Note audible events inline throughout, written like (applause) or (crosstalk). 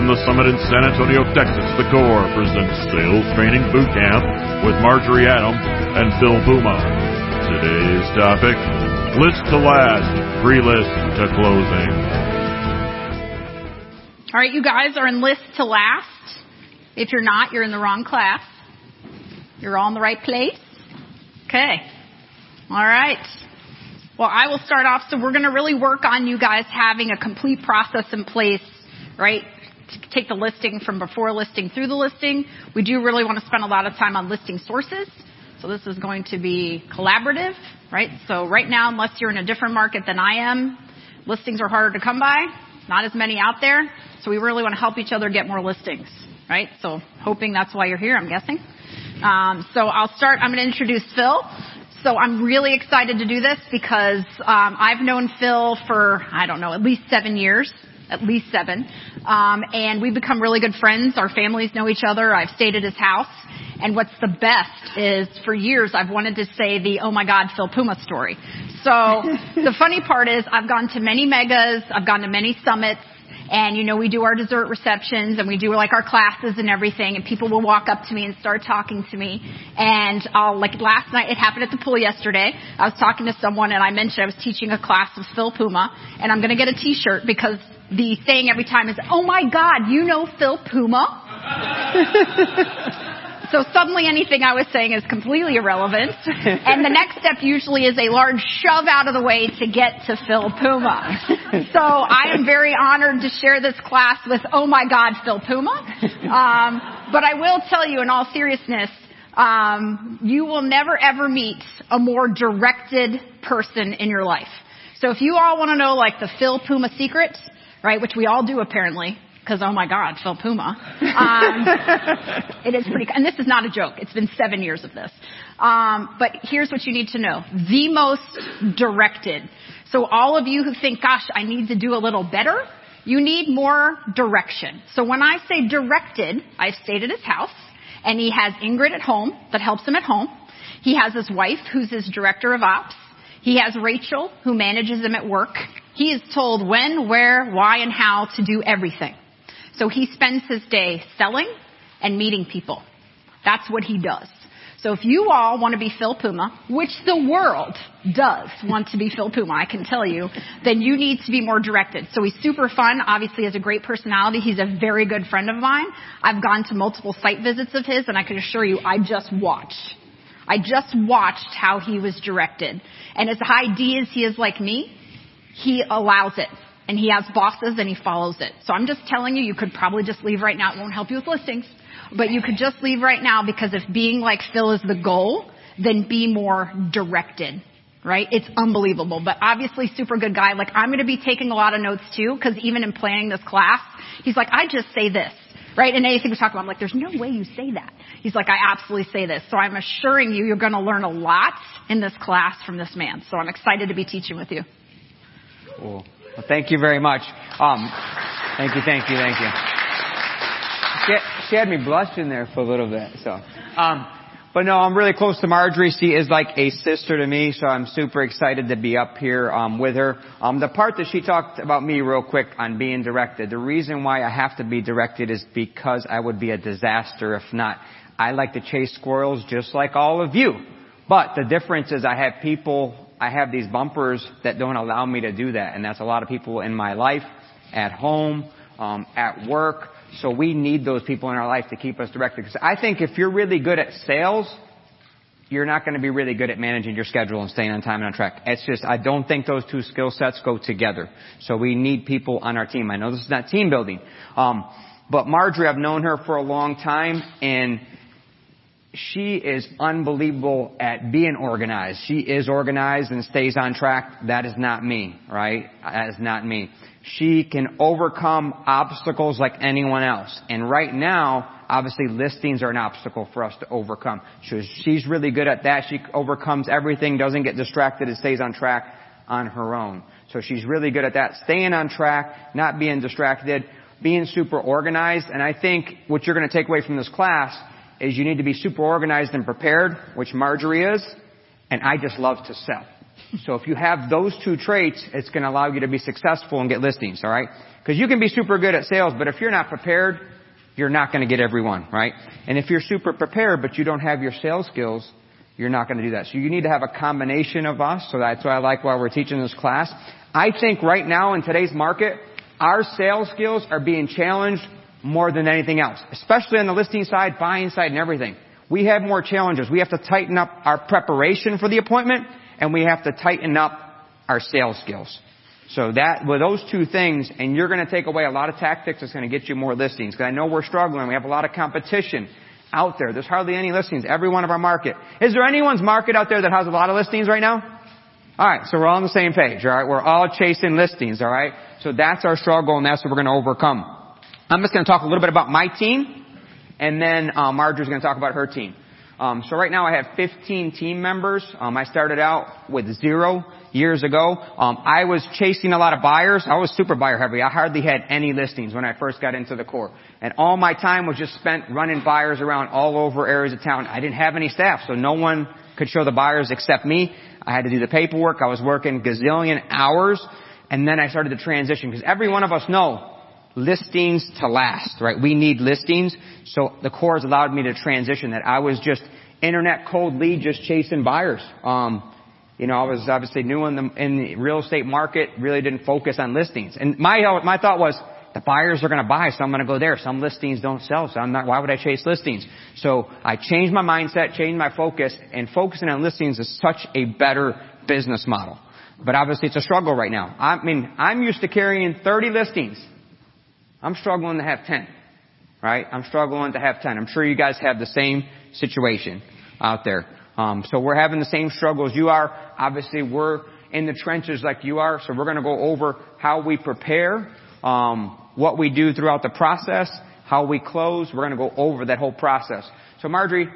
From the summit in San Antonio, Texas, the Corps presents Sales Training Boot Camp with Marjorie Adam and Phil Puma. Today's topic, list to last, pre-list to closing. All right, you guys are in list to last. If you're not, you're in the wrong class. You're all in the right place. Okay. All right. Well, I will start off. So we're going to really work on you guys having a complete process in place, right? Take the listing from before listing through the listing. We do really want to spend a lot of time on listing sources. So this is going to be collaborative, right? So right now, unless you're in a different market than I am, listings are harder to come by. Not as many out there. So we really want to help each other get more listings, right? So hoping that's why you're here, I'm guessing. Um, so I'll start. I'm going to introduce Phil. So I'm really excited to do this because um, I've known Phil for I don't know at least seven years, at least seven, um, and we've become really good friends. Our families know each other. I've stayed at his house, and what's the best is for years I've wanted to say the oh my God Phil Puma story. So (laughs) the funny part is I've gone to many megas, I've gone to many summits, and you know, we do our dessert receptions and we do like our classes and everything and people will walk up to me and start talking to me. And I'll, like last night, it happened at the pool yesterday. I was talking to someone and I mentioned I was teaching a class with Phil Puma and I'm gonna get a t-shirt because the saying every time is, oh my god, you know Phil Puma? (laughs) So suddenly anything I was saying is completely irrelevant. and the next step usually is a large shove out of the way to get to Phil Puma. (laughs) So I am very honored to share this class with, oh my God, Phil Puma. Um, but I will tell you in all seriousness, um, you will never ever meet a more directed person in your life. So if you all want to know like the Phil Puma secret, right, which we all do apparently, because oh my God, Phil Puma. Um, (laughs) it is pretty, and this is not a joke. It's been seven years of this. Um, but here's what you need to know: the most directed. So all of you who think, "Gosh, I need to do a little better," you need more direction. So when I say directed, I've stayed at his house, and he has Ingrid at home that helps him at home. He has his wife, who's his director of ops. He has Rachel, who manages him at work. He is told when, where, why, and how to do everything. So he spends his day selling and meeting people. That's what he does. So if you all want to be Phil Puma, which the world does want to be Phil Puma, I can tell you, then you need to be more directed. So he's super fun, obviously has a great personality. He's a very good friend of mine. I've gone to multiple site visits of his and I can assure you I just watched. I just watched how he was directed. And as high D as he is like me, he allows it and he has bosses and he follows it. So I'm just telling you, you could probably just leave right now. It won't help you with listings, but you could just leave right now because if being like Phil is the goal, then be more directed. Right? It's unbelievable, but obviously super good guy. Like I'm going to be taking a lot of notes too, because even in planning this class, he's like, I just say this. Right? And anything we talk about, I'm like, there's no way you say that. He's like, I absolutely say this. So I'm assuring you, you're going to learn a lot in this class from this man. So I'm excited to be teaching with you. Well, thank you very much. Um, thank you, thank you, thank you. She, she had me blushing there for a little bit, so. Um, but no, I'm really close to Marjorie. She is like a sister to me, so I'm super excited to be up here um, with her. Um, the part that she talked about me real quick on being directed, the reason why I have to be directed is because I would be a disaster if not. I like to chase squirrels just like all of you. But the difference is I have people I have these bumpers that don't allow me to do that. And that's a lot of people in my life, at home, um, at work. So we need those people in our life to keep us directed. Because I think if you're really good at sales, you're not going to be really good at managing your schedule and staying on time and on track. It's just, I don't think those two skill sets go together. So we need people on our team. I know this is not team building. Um, but Marjorie, I've known her for a long time and she is unbelievable at being organized. She is organized and stays on track. That is not me, right? That is not me. She can overcome obstacles like anyone else. And right now, obviously listings are an obstacle for us to overcome. She's really good at that. She overcomes everything, doesn't get distracted, and stays on track on her own. So she's really good at that. Staying on track, not being distracted, being super organized. And I think what you're going to take away from this class is you need to be super organized and prepared, which Marjorie is, and I just love to sell. (laughs) So if you have those two traits, it's going to allow you to be successful and get listings, alright? Because you can be super good at sales, but if you're not prepared, you're not going to get everyone, right? And if you're super prepared, but you don't have your sales skills, you're not going to do that. So you need to have a combination of us. So that's why I like why we're teaching this class. I think right now in today's market, our sales skills are being challenged more than anything else, especially on the listing side, buying side, and everything. We have more challenges. We have to tighten up our preparation for the appointment, and we have to tighten up our sales skills. So that, with those two things, and you're going to take away a lot of tactics that's going to get you more listings. Because I know we're struggling. We have a lot of competition out there. There's hardly any listings. Every one of our market. Is there anyone's market out there that has a lot of listings right now? Alright, so we're all on the same page, alright? We're all chasing listings, alright? So that's our struggle and that's what we're going to overcome. I'm just going to talk a little bit about my team, and then uh, Marjorie's going to talk about her team. Um, so right now I have 15 team members. Um, I started out with zero years ago. Um, I was chasing a lot of buyers. I was super buyer heavy. I hardly had any listings when I first got into the core. And all my time was just spent running buyers around all over areas of town. I didn't have any staff, so no one could show the buyers except me. I had to do the paperwork. I was working gazillion hours. And then I started to transition because every one of us know listings to last, right? We need listings. So the core has allowed me to transition that. I was just internet cold lead, just chasing buyers. Um, you know, I was obviously new in the, in the real estate market, really didn't focus on listings. And my, my thought was, the buyers are going to buy, so I'm going to go there. Some listings don't sell, so I'm not, why would I chase listings? So I changed my mindset, changed my focus, and focusing on listings is such a better business model. But obviously it's a struggle right now. I mean, I'm used to carrying 30 listings. I'm struggling to have 10. Right? I'm struggling to have 10. I'm sure you guys have the same situation out there. Um, so we're having the same struggles you are. Obviously we're in the trenches like you are, so we're going to go over how we prepare, um, what we do throughout the process, how we close. We're going to go over that whole process. So Marjorie,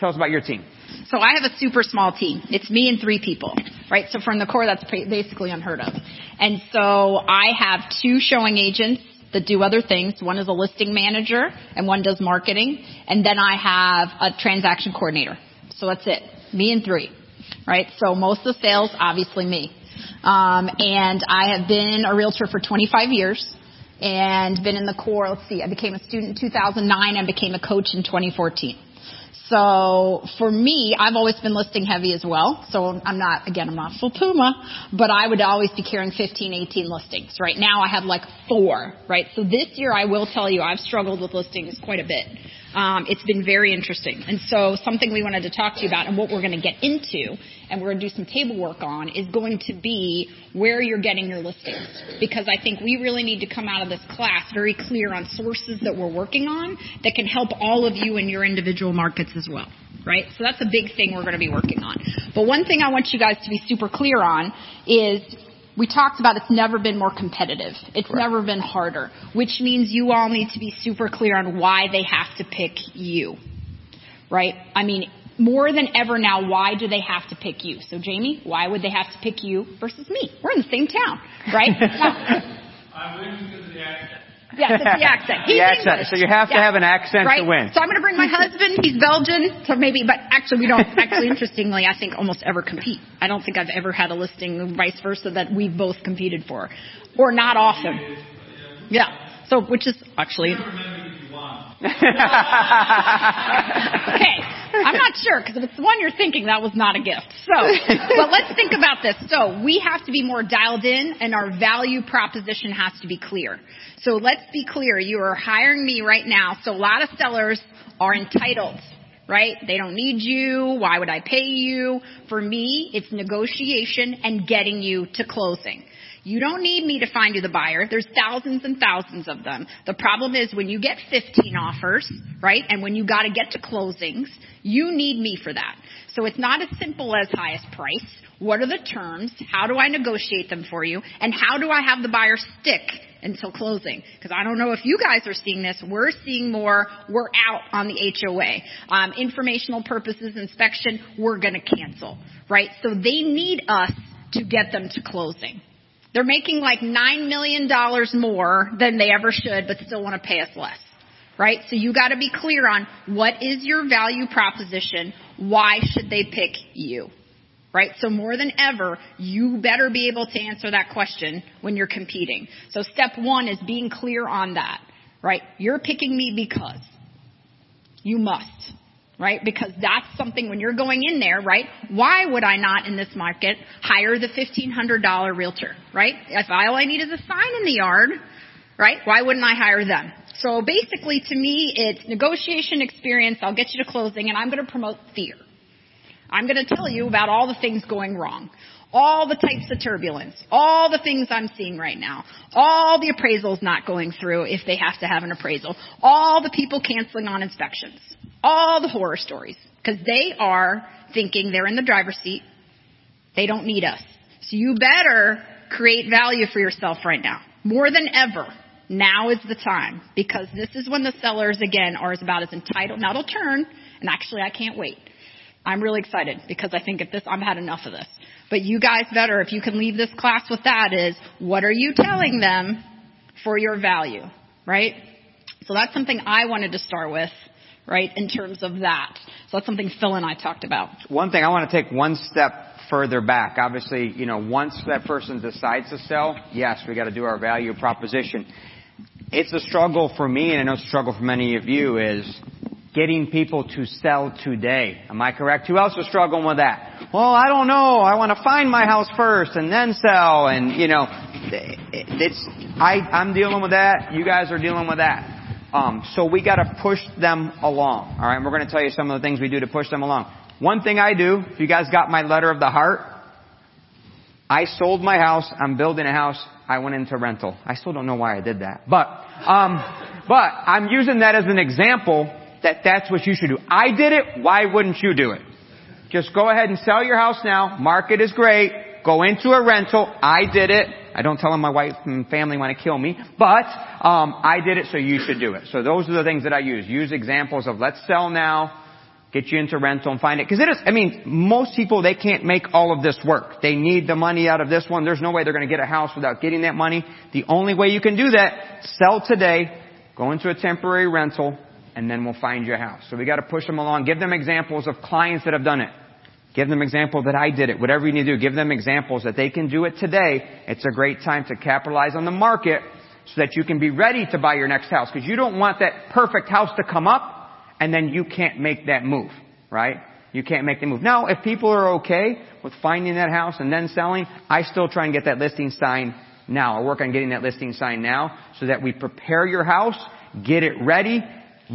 tell us about your team. So I have a super small team. It's me and three people, right? So from the core, that's basically unheard of. And so I have two showing agents that do other things. One is a listing manager and one does marketing. And then I have a transaction coordinator. So that's it. Me and three, right? So most of the sales, obviously me. Um, and I have been a realtor for 25 years and been in the core. Let's see, I became a student in 2009 and became a coach in 2014. So for me, I've always been listing heavy as well. So I'm not, again, I'm not Phil Puma, but I would always be carrying 15, 18 listings. Right now I have like four, right? So this year I will tell you I've struggled with listings quite a bit. Um, it's been very interesting. And so something we wanted to talk to you about and what we're going to get into and we're going to do some table work on is going to be where you're getting your listings. Because I think we really need to come out of this class very clear on sources that we're working on that can help all of you in your individual markets as well. Right? So that's a big thing we're going to be working on. But one thing I want you guys to be super clear on is we talked about it's never been more competitive. It's right. never been harder, which means you all need to be super clear on why they have to pick you. Right? I mean, more than ever now, why do they have to pick you? So Jamie, why would they have to pick you versus me? We're in the same town, right? (laughs) I'm because of the accent. Yes, it's the accent. He's the accent. English. So you have to have an accent right? to win. So I'm going to bring my husband. He's Belgian, so maybe. But actually, we don't. Actually, interestingly, I think almost ever compete. I don't think I've ever had a listing, vice versa, that we've both competed for, or not often. Yeah. So, which is actually. (laughs) okay. I'm not sure because if it's the one you're thinking, that was not a gift. So, but let's think about this. So we have to be more dialed in and our value proposition has to be clear. So let's be clear. You are hiring me right now. So a lot of sellers are entitled right? They don't need you. Why would I pay you? For me, it's negotiation and getting you to closing. You don't need me to find you the buyer. There's thousands and thousands of them. The problem is when you get 15 offers, right? And when you gotta get to closings, you need me for that. So it's not as simple as highest price. What are the terms? How do I negotiate them for you? And how do I have the buyer stick until closing? Because I don't know if you guys are seeing this. We're seeing more. We're out on the HOA. Um, informational purposes, inspection, we're going to cancel, right? So they need us to get them to closing. They're making like $9 million more than they ever should, but still want to pay us less. Right? So you gotta be clear on what is your value proposition? Why should they pick you? right? So more than ever, you better be able to answer that question when you're competing. So step one is being clear on that, right? You're picking me because. You must, right? Because that's something when you're going in there, right? Why would I not in this market hire the $1,500 realtor, right? If all I need is a sign in the yard, right? Why wouldn't I hire them? So basically to me, it's negotiation experience. I'll get you to closing and I'm going to promote fear. I'm going to tell you about all the things going wrong. All the types of turbulence. All the things I'm seeing right now. All the appraisals not going through if they have to have an appraisal. All the people canceling on inspections. All the horror stories. Because they are thinking they're in the driver's seat. They don't need us. So you better create value for yourself right now. More than ever. Now is the time. Because this is when the sellers again are about as entitled. Now it'll turn. And actually I can't wait. I'm really excited because I think at this, I've had enough of this. But you guys better, if you can leave this class with that is, what are you telling them for your value? Right? So that's something I wanted to start with, right, in terms of that. So that's something Phil and I talked about. One thing I want to take one step further back. Obviously, you know, once that person decides to sell, yes, we got to do our value proposition. It's a struggle for me, and I know it's a struggle for many of you, is getting people to sell today. Am I correct? Who else is struggling with that? Well, I don't know. I want to find my house first and then sell. And you know, it's I I'm dealing with that. You guys are dealing with that. Um, so we got to push them along. All right, and we're going to tell you some of the things we do to push them along. One thing I do, if you guys got my letter of the heart, I sold my house. I'm building a house. I went into rental. I still don't know why I did that, but um, but I'm using that as an example that that's what you should do. I did it, why wouldn't you do it? Just go ahead and sell your house now. Market is great. Go into a rental. I did it. I don't tell them my wife and family want to kill me, but um, I did it, so you should do it. So those are the things that I use. Use examples of let's sell now, get you into rental and find it. Because it is, I mean, most people they can't make all of this work. They need the money out of this one. There's no way they're going to get a house without getting that money. The only way you can do that, sell today, go into a temporary rental, and then we'll find you a house. So we got to push them along. Give them examples of clients that have done it. Give them example that I did it. Whatever you need to do, give them examples that they can do it today. It's a great time to capitalize on the market so that you can be ready to buy your next house. Because you don't want that perfect house to come up and then you can't make that move, right? You can't make the move. Now, if people are okay with finding that house and then selling, I still try and get that listing signed now. I work on getting that listing signed now so that we prepare your house, get it ready,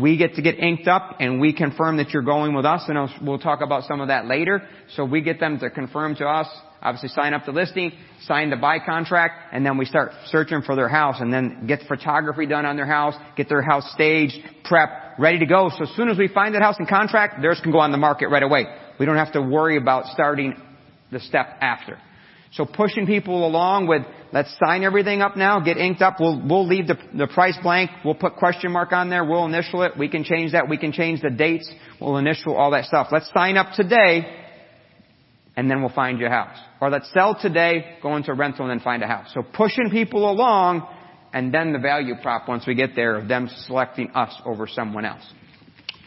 we get to get inked up and we confirm that you're going with us and we'll talk about some of that later. So we get them to confirm to us, obviously sign up the listing, sign the buy contract, and then we start searching for their house and then get photography done on their house, get their house staged, prep, ready to go. So as soon as we find that house and contract, theirs can go on the market right away. We don't have to worry about starting the step after. So pushing people along with, let's sign everything up now, get inked up, we'll, we'll leave the, the price blank, we'll put question mark on there, we'll initial it, we can change that, we can change the dates, we'll initial all that stuff. Let's sign up today, and then we'll find you a house. Or let's sell today, go into rental and then find a house. So pushing people along, and then the value prop once we get there of them selecting us over someone else.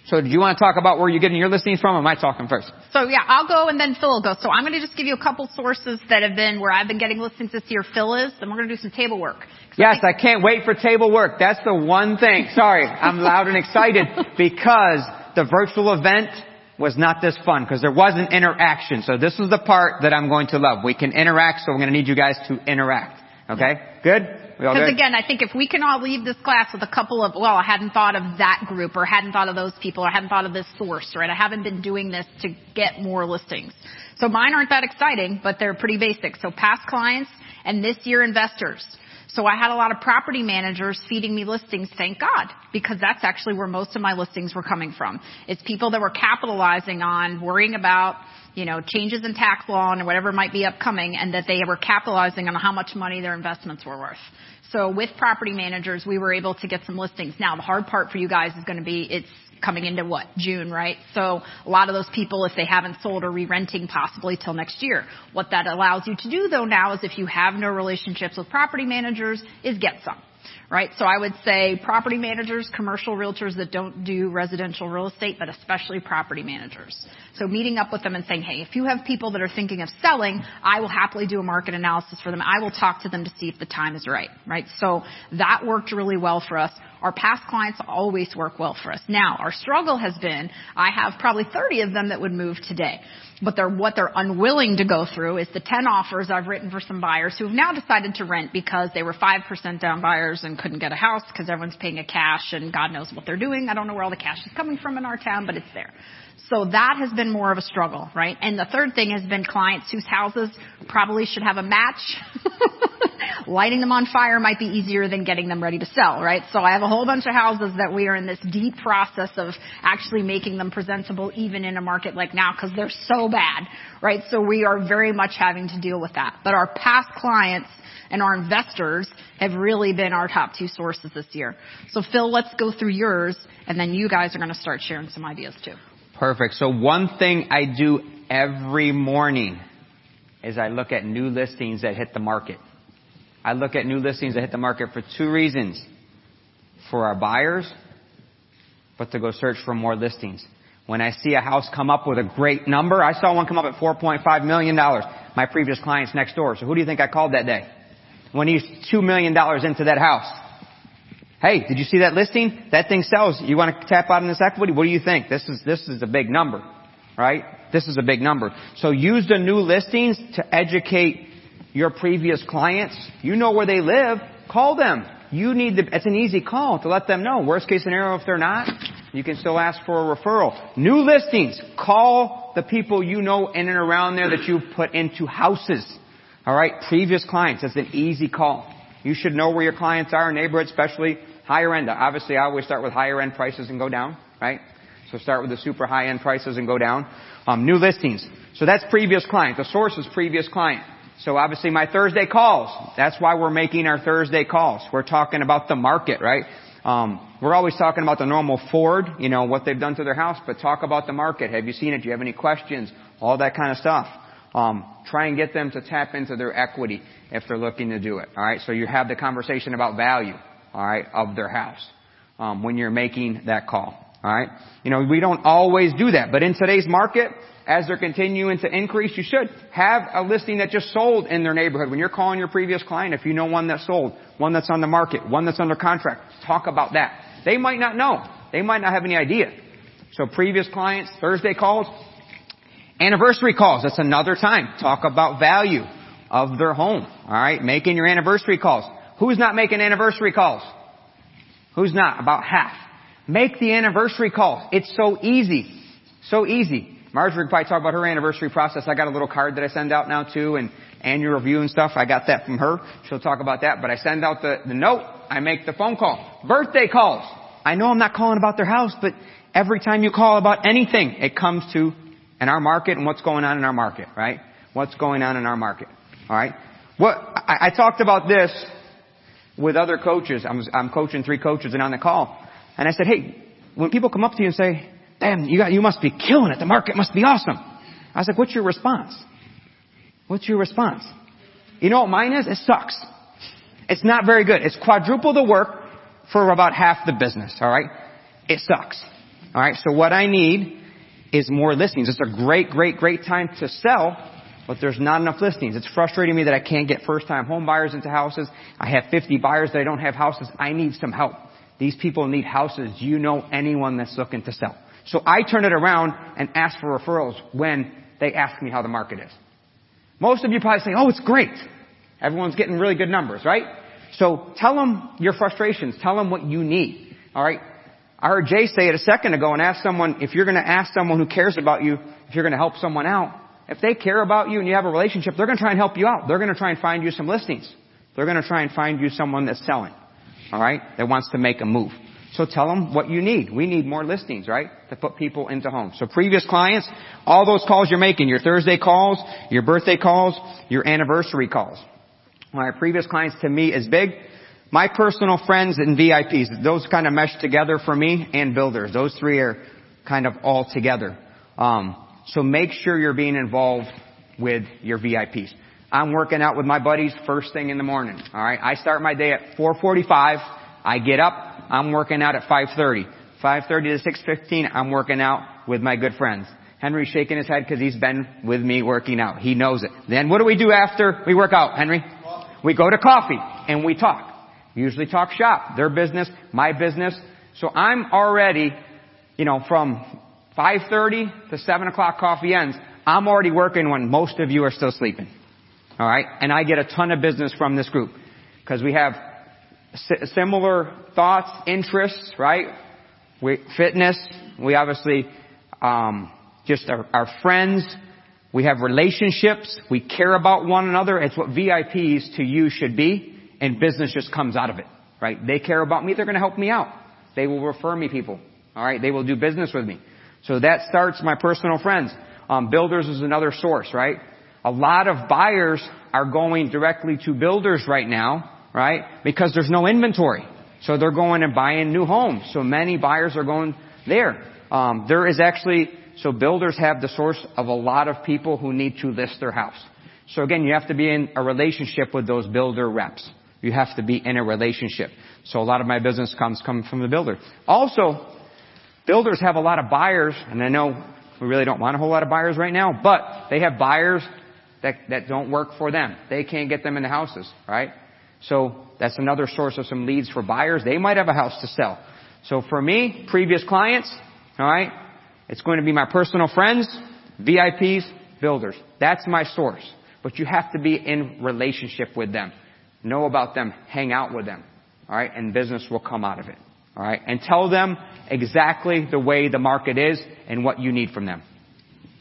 So do you want to talk about where you're getting your listings from, or am I talking first? So yeah, I'll go and then Phil will go. So I'm going to just give you a couple sources that have been where I've been getting listings this year. Phil is, and we're going to do some table work. Yes, I, I can't wait for table work. That's the one thing. Sorry, I'm loud and excited (laughs) because the virtual event was not this fun because there wasn't interaction. So this is the part that I'm going to love. We can interact, so we're going to need you guys to interact. Okay? Good? Because again, I think if we can all leave this class with a couple of, well, I hadn't thought of that group or hadn't thought of those people or hadn't thought of this source, right? I haven't been doing this to get more listings. So mine aren't that exciting, but they're pretty basic. So past clients and this year investors. So I had a lot of property managers feeding me listings, thank God, because that's actually where most of my listings were coming from. It's people that were capitalizing on worrying about you know, changes in tax law and whatever might be upcoming and that they were capitalizing on how much money their investments were worth. So with property managers, we were able to get some listings. Now the hard part for you guys is going to be it's coming into what? June, right? So a lot of those people, if they haven't sold, are re-renting possibly till next year. What that allows you to do though now is if you have no relationships with property managers is get some right? So I would say property managers, commercial realtors that don't do residential real estate, but especially property managers. So meeting up with them and saying, hey, if you have people that are thinking of selling, I will happily do a market analysis for them. I will talk to them to see if the time is right, right? So that worked really well for us. Our past clients always work well for us. Now, our struggle has been, I have probably 30 of them that would move today. But they're, what they're unwilling to go through is the 10 offers I've written for some buyers who have now decided to rent because they were 5% down buyers and couldn't get a house because everyone's paying a cash and God knows what they're doing. I don't know where all the cash is coming from in our town, but it's there. So that has been more of a struggle, right? And the third thing has been clients whose houses probably should have a match. (laughs) Lighting them on fire might be easier than getting them ready to sell, right? So I have a whole bunch of houses that we are in this deep process of actually making them presentable even in a market like now because they're so bad, right? So we are very much having to deal with that. But our past clients and our investors have really been our top two sources this year. So Phil, let's go through yours and then you guys are going to start sharing some ideas too. Perfect. So one thing I do every morning is I look at new listings that hit the market. I look at new listings that hit the market for two reasons. For our buyers, but to go search for more listings. When I see a house come up with a great number, I saw one come up at $4.5 million. My previous client's next door. So who do you think I called that day? When he's $2 million into that house. Hey, did you see that listing? That thing sells. You want to tap out on this equity? What do you think? This is, this is a big number, right? This is a big number. So use the new listings to educate your previous clients. You know where they live. Call them. You need the, it's an easy call to let them know. Worst case scenario, if they're not, you can still ask for a referral. New listings. Call the people you know in and around there that you've put into houses. Alright? Previous clients. It's an easy call. You should know where your clients are, neighborhood, especially higher end. Obviously, I always start with higher end prices and go down, right? So start with the super high end prices and go down. Um, new listings. So that's previous client. The source is previous client. So obviously my Thursday calls. That's why we're making our Thursday calls. We're talking about the market, right? Um, we're always talking about the normal Ford, you know, what they've done to their house, but talk about the market. Have you seen it? Do you have any questions? All that kind of stuff. Um, try and get them to tap into their equity if they're looking to do it. All right. So you have the conversation about value all right, of their house um, when you're making that call. All right, you know we don't always do that, but in today's market, as they're continuing to increase, you should have a listing that just sold in their neighborhood. When you're calling your previous client, if you know one that sold, one that's on the market, one that's under contract, talk about that. They might not know. They might not have any idea. So previous clients, Thursday calls, anniversary calls. That's another time. Talk about value of their home. All right, making your anniversary calls. Who's not making anniversary calls? Who's not? About half. Make the anniversary calls. It's so easy. So easy. Marjorie probably talk about her anniversary process. I got a little card that I send out now too and annual review and stuff. I got that from her. She'll talk about that. But I send out the, the note. I make the phone call. Birthday calls. I know I'm not calling about their house, but every time you call about anything, it comes to in our market and what's going on in our market, right? What's going on in our market. Alright? What, I, I talked about this with other coaches. I'm, I'm coaching three coaches and on the call. And I said, hey, when people come up to you and say, damn, you got, you must be killing it. The market must be awesome. I was like, what's your response? What's your response? You know what mine is? It sucks. It's not very good. It's quadruple the work for about half the business. All right. It sucks. All right. So what I need is more listings. It's a great, great, great time to sell, but there's not enough listings. It's frustrating me that I can't get first time home buyers into houses. I have 50 buyers that I don't have houses. I need some help. These people need houses. Do you know anyone that's looking to sell? So I turn it around and ask for referrals when they ask me how the market is. Most of you probably say, oh, it's great. Everyone's getting really good numbers, right? So tell them your frustrations. Tell them what you need. Alright? I heard Jay say it a second ago and ask someone, if you're gonna ask someone who cares about you, if you're gonna help someone out, if they care about you and you have a relationship, they're going to try and help you out. They're going to try and find you some listings. They're going to try and find you someone that's selling. All right? That wants to make a move. So tell them what you need. We need more listings, right? To put people into homes. So previous clients, all those calls you're making, your Thursday calls, your birthday calls, your anniversary calls. My previous clients to me is big. My personal friends and VIPs, those kind of mesh together for me and builders. Those three are kind of all together. Um, so make sure you're being involved with your VIPs. I'm working out with my buddies first thing in the morning. All right. I start my day at 4:45. I get up, I'm working out at 5.30. 5.30 to 6.15, I'm working out with my good friends. Henry's shaking his head because he's been with me working out. He knows it. Then what do we do after we work out, Henry? We go to coffee and we talk. We usually talk shop. Their business, my business. So I'm already, you know, from 5.30 to 7 o'clock coffee ends, I'm already working when most of you are still sleeping. Alright? And I get a ton of business from this group. Because we have similar thoughts, interests, right? We, fitness. We obviously, um, just our, our friends. We have relationships. We care about one another. It's what VIPs to you should be. And business just comes out of it. Right? They care about me. They're going to help me out. They will refer me people. Alright? They will do business with me. So that starts my personal friends. Um, builders is another source, right? A lot of buyers are going directly to builders right now, right? Because there's no inventory. So they're going and buying new homes. So many buyers are going there. Um, there is actually, so builders have the source of a lot of people who need to list their house. So again, you have to be in a relationship with those builder reps. You have to be in a relationship. So a lot of my business comes come from the builder. Also, builders have a lot of buyers, and I know we really don't want a whole lot of buyers right now, but they have buyers that, that don't work for them. They can't get them in the houses, right? So that's another source of some leads for buyers. They might have a house to sell. So for me, previous clients, alright, it's going to be my personal friends, VIPs, builders. That's my source. But you have to be in relationship with them. Know about them. Hang out with them. Alright? And business will come out of it. Alright? And tell them exactly the way the market is and what you need from them.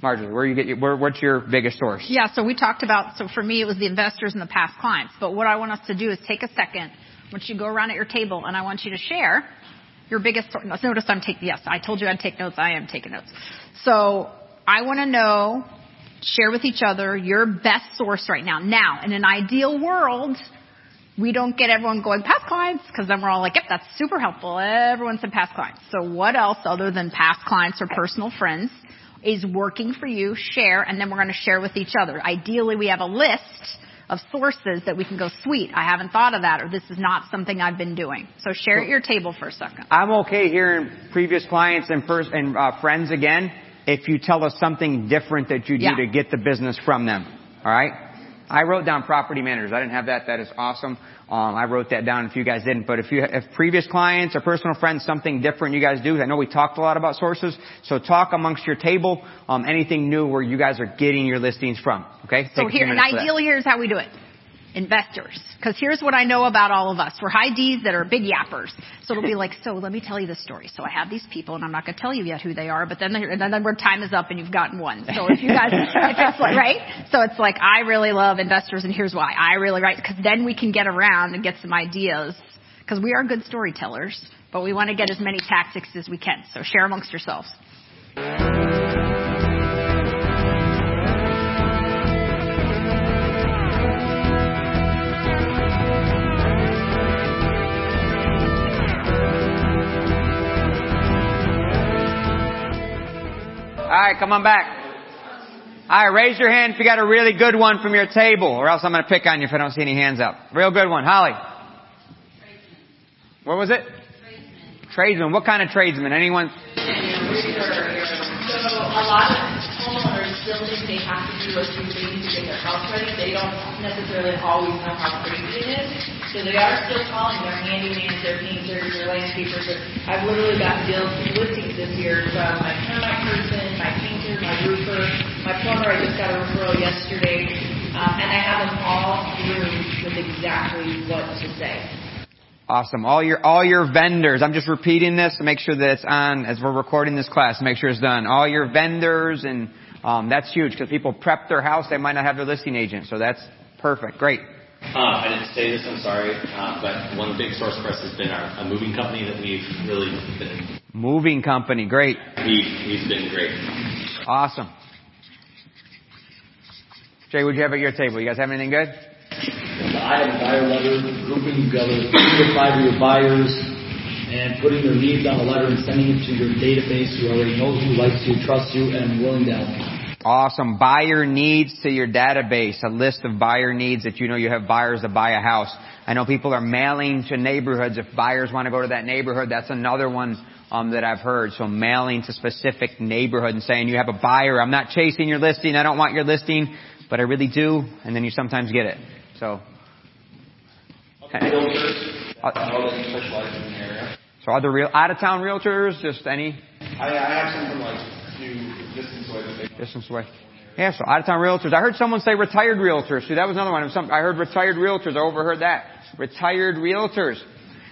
Marjorie, where you get your, where, what's your biggest source? Yeah, so we talked about, so for me it was the investors and the past clients. But what I want us to do is take a second, once you go around at your table, and I want you to share your biggest source. Notice I'm taking, yes, I told you I'd take notes, I am taking notes. So, I want to know, share with each other your best source right now. Now, in an ideal world, we don't get everyone going past clients because then we're all like, yep, that's super helpful. Everyone said past clients. So what else other than past clients or personal friends is working for you? Share, and then we're going to share with each other. Ideally, we have a list of sources that we can go, sweet, I haven't thought of that, or this is not something I've been doing. So share at your table for a second. I'm okay hearing previous clients and, first, and uh, friends again if you tell us something different that you do Yeah. to get the business from them. All right? I wrote down property managers. I didn't have that. That is awesome. Um, I wrote that down if you guys didn't. But if you, if previous clients or personal friends, something different you guys do, I know we talked a lot about sources. So talk amongst your table, um, anything new where you guys are getting your listings from. Okay? So Take few here, and minutes for that. ideally, here's how we do it. Investors. Because here's what I know about all of us. We're high Ds that are big yappers. So it'll be like, so let me tell you the story. So I have these people, and I'm not going to tell you yet who they are, but then, and time is up and you've gotten one. So if you guys, (laughs) if it's like, right? So it's like, I really love investors, and here's why. I really, right? Because then we can get around and get some ideas. Because we are good storytellers, but we want to get as many tactics as we can. So share amongst yourselves. All right, come on back. All right, raise your hand if you got a really good one from your table, or else I'm to pick on you if I don't see any hands up. Real good one, Holly. What was it? Tradesman. What kind of tradesman? Anyone? So a lot of think they have to do a few things to get their house ready. They don't necessarily always know how crazy it is. So they are still calling their handymans, their painters, their landscapers. I've literally got deals, listings this year from my termite person, my painter, my roofer, my plumber. I just got a referral yesterday. Um, and I have them all through with exactly what to say. Awesome. All your, all your vendors. I'm just repeating this to make sure that it's on as we're recording this class. Make sure it's done. All your vendors and, um, that's huge because people prep their house. They might not have their listing agent. So that's perfect. Great. Uh, I didn't say this, I'm sorry, uh, but one big source for us has been our a moving company that we've really been, Moving company. Great. we, he's been great. Awesome. Jay, what'd you have at your table? You guys have anything good? the item buyer letter, grouping together three to five of your buyers, and putting their needs on a letter and sending it to your database who already knows you, likes you, trusts you, and willing to help you. Awesome. Buyer needs to your database, a list of buyer needs that you know you have buyers to buy a house. I know people are mailing to neighborhoods if buyers want to go to that neighborhood. That's another one um, that I've heard. So mailing to specific neighborhood and saying you have a buyer. I'm not chasing your listing. I don't want your listing, but I really do. And then you sometimes get it. So. Realtors, I know that you specialize in the. So other real out of town realtors, just any I, I have some from like new distance away. Yeah, so out of town realtors. I heard someone say retired realtors. See, that was another one. I heard retired realtors. I overheard that. Retired realtors.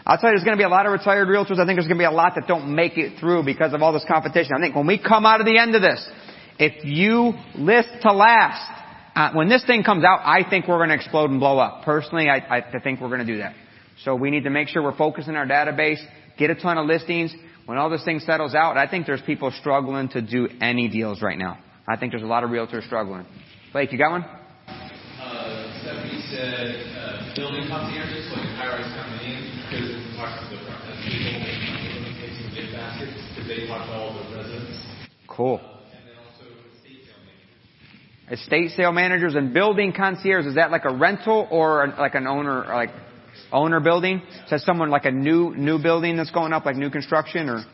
I'll tell you, there's going to be a lot of retired realtors. I think there's going to be a lot that don't make it through because of all this competition. I think when we come out of the end of this, if you list to last, uh, when this thing comes out, I think we're going to explode and blow up. Personally, I, I think we're going to do that. So we need to make sure we're focusing our database, get a ton of listings. When all this thing settles out, I think there's people struggling to do any deals right now. I think there's a lot of realtors struggling. Blake, you got one? Uh, Stephanie said uh, building concierges, like high-rise condominiums, because it talks to the front people, and it takes some gift baskets, because they talk to all the residents. Cool. And then also estate sale managers. Estate sale managers and building concierge, is that like a rental or like an owner, like owner building? Says someone like a new, new building that's going up, like new construction or?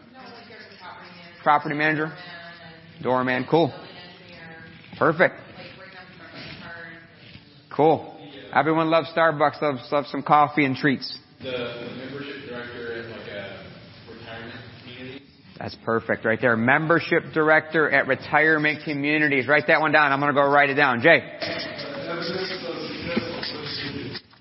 Property manager? Doorman, cool. Perfect. Cool. Everyone loves Starbucks, loves, loves some coffee and treats. The, the membership director at like a retirement community. That's perfect right there. Membership director at retirement communities. Write that one down. I'm going to go write it down. Jay.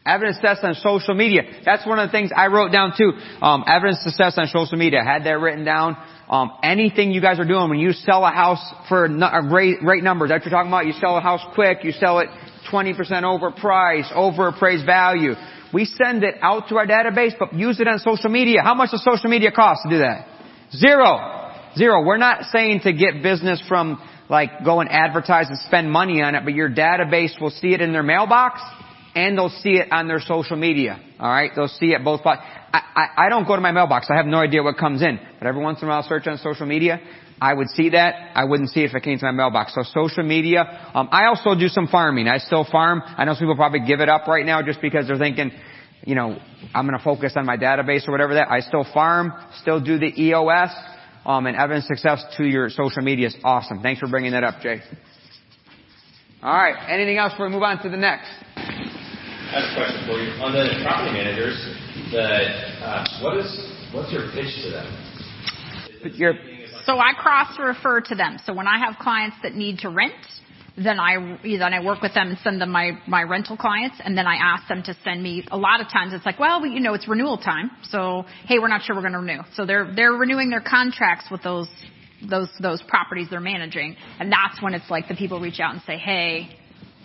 Evidence test on social media. That's one of the things I wrote down too. Um, evidence test on social media. I had that written down. Um, anything you guys are doing when you sell a house for great, great numbers. That's what you're talking about. You sell a house quick. You sell it 20% over price, over appraised value. We send it out to our database, but use it on social media. How much does social media cost to do that? Zero. Zero. We're not saying to get business from like go and advertise and spend money on it, but your database will see it in their mailbox and they'll see it on their social media. Alright? They'll see it both, I, I, I don't go to my mailbox. I have no idea what comes in. But every once in a while I'll search on social media. I would see that. I wouldn't see it if it came to my mailbox. So social media. Um, I also do some farming. I still farm. I know some people probably give it up right now just because they're thinking, you know, I'm going to focus on my database or whatever that. I still farm, still do the EOS, um, and evidence success to your social media is awesome. Thanks for bringing that up, Jay. All right. Anything else before we move on to the next? I have a question for you. On the property managers, the, uh, what is, what's your pitch to them? But you're, So I cross refer to them. So when I have clients that need to rent, then I then I work with them and send them my my rental clients, and then I ask them to send me. A lot of times it's like, well, we, you know, it's renewal time, so hey, we're not sure we're going to renew. So they're they're renewing their contracts with those those those properties they're managing, and that's when it's like the people reach out and say, hey,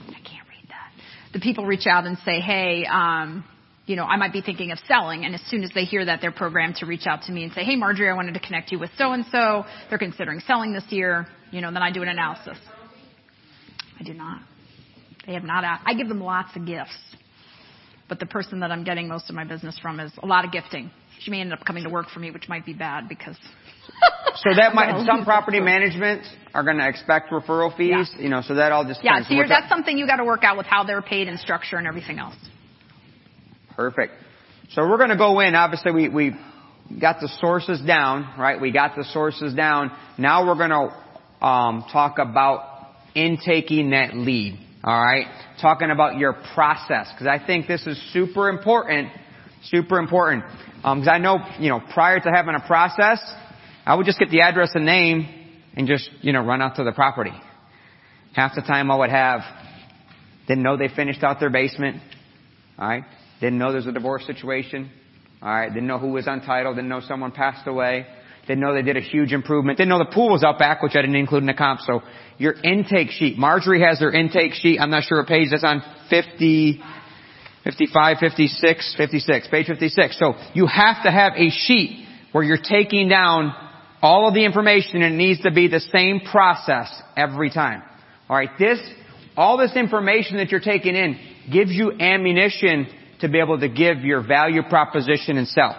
I can't read that. The people reach out and say, hey, um, you know, I might be thinking of selling, and as soon as they hear that, they're programmed to reach out to me and say, hey, Marjorie, I wanted to connect you with so and so. They're considering selling this year. You know, then I do an analysis. I do not. They have not. a- I give them lots of gifts, but the person that I'm getting most of my business from is a lot of gifting. She may end up coming to work for me, which might be bad because. (laughs) so that might, some property management are going to expect referral fees, you know, so that all just Yeah, so that- that's something you got to work out with how they're paid and structure and everything else. Perfect. So we're going to go in. Obviously, we we got the sources down, right? We got the sources down. Now we're going to um, talk about intaking that lead. All right, talking about your process because I think this is super important. Super important. Because I know, you know, prior to having a process, I would just get the address and name and just, you know, run out to the property. Half the time I would have, didn't know they finished out their basement. Alright? Didn't know there's a divorce situation. Alright? Didn't know who was untitled. Didn't know someone passed away. Didn't know they did a huge improvement. Didn't know the pool was out back, which I didn't include in the comp. So your intake sheet. Marjorie has her intake sheet. I'm not sure what page that's on. 50, 55, 56, 56. Page 56. So you have to have a sheet where you're taking down all of the information and it needs to be the same process every time. Alright? This, all this information that you're taking in gives you ammunition to be able to give your value proposition and sell.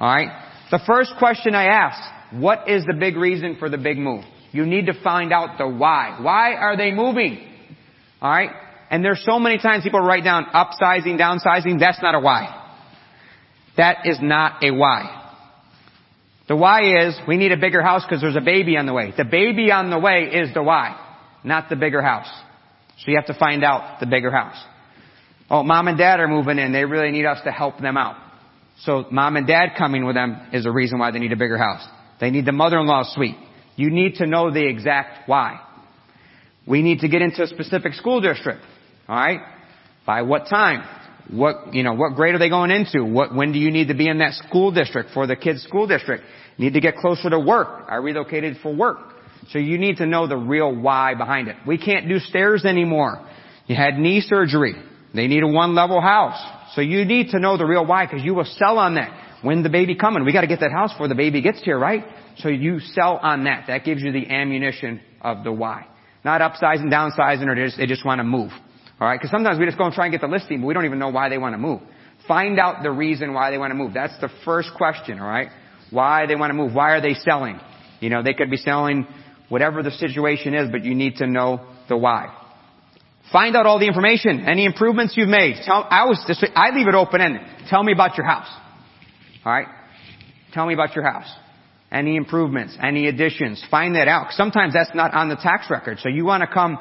Alright? The first question I ask, what is the big reason for the big move? You need to find out the why. Why are they moving? Alright? And there's so many times people write down upsizing, downsizing. That's not a why. That is not a why. The why is we need a bigger house because there's a baby on the way. The baby on the way is the why, not the bigger house. So you have to find out the bigger house. Oh, mom and dad are moving in. They really need us to help them out. So mom and dad coming with them is the reason why they need a bigger house. They need the mother-in-law suite. You need to know the exact why. We need to get into a specific school district. Alright? By what time? What, you know, what grade are they going into? What, when do you need to be in that school district for the kids' school district? Need to get closer to work. I relocated for work. So you need to know the real why behind it. We can't do stairs anymore. You had knee surgery. They need a one level house. So you need to know the real why because you will sell on that. When the baby coming? We gotta get that house before the baby gets here, right? So you sell on that. That gives you the ammunition of the why. Not upsizing, downsizing, or they just, they just want to move. Alright? Because sometimes we just go and try and get the listing, but we don't even know why they want to move. Find out the reason why they want to move. That's the first question, alright? Why they want to move. Why are they selling? You know, they could be selling whatever the situation is, but you need to know the why. Find out all the information, any improvements you've made. Tell, I always, this, I leave it open ended. Tell me about your house. Alright? Tell me about your house. Any improvements, any additions. Find that out. Sometimes that's not on the tax record. So you want to come,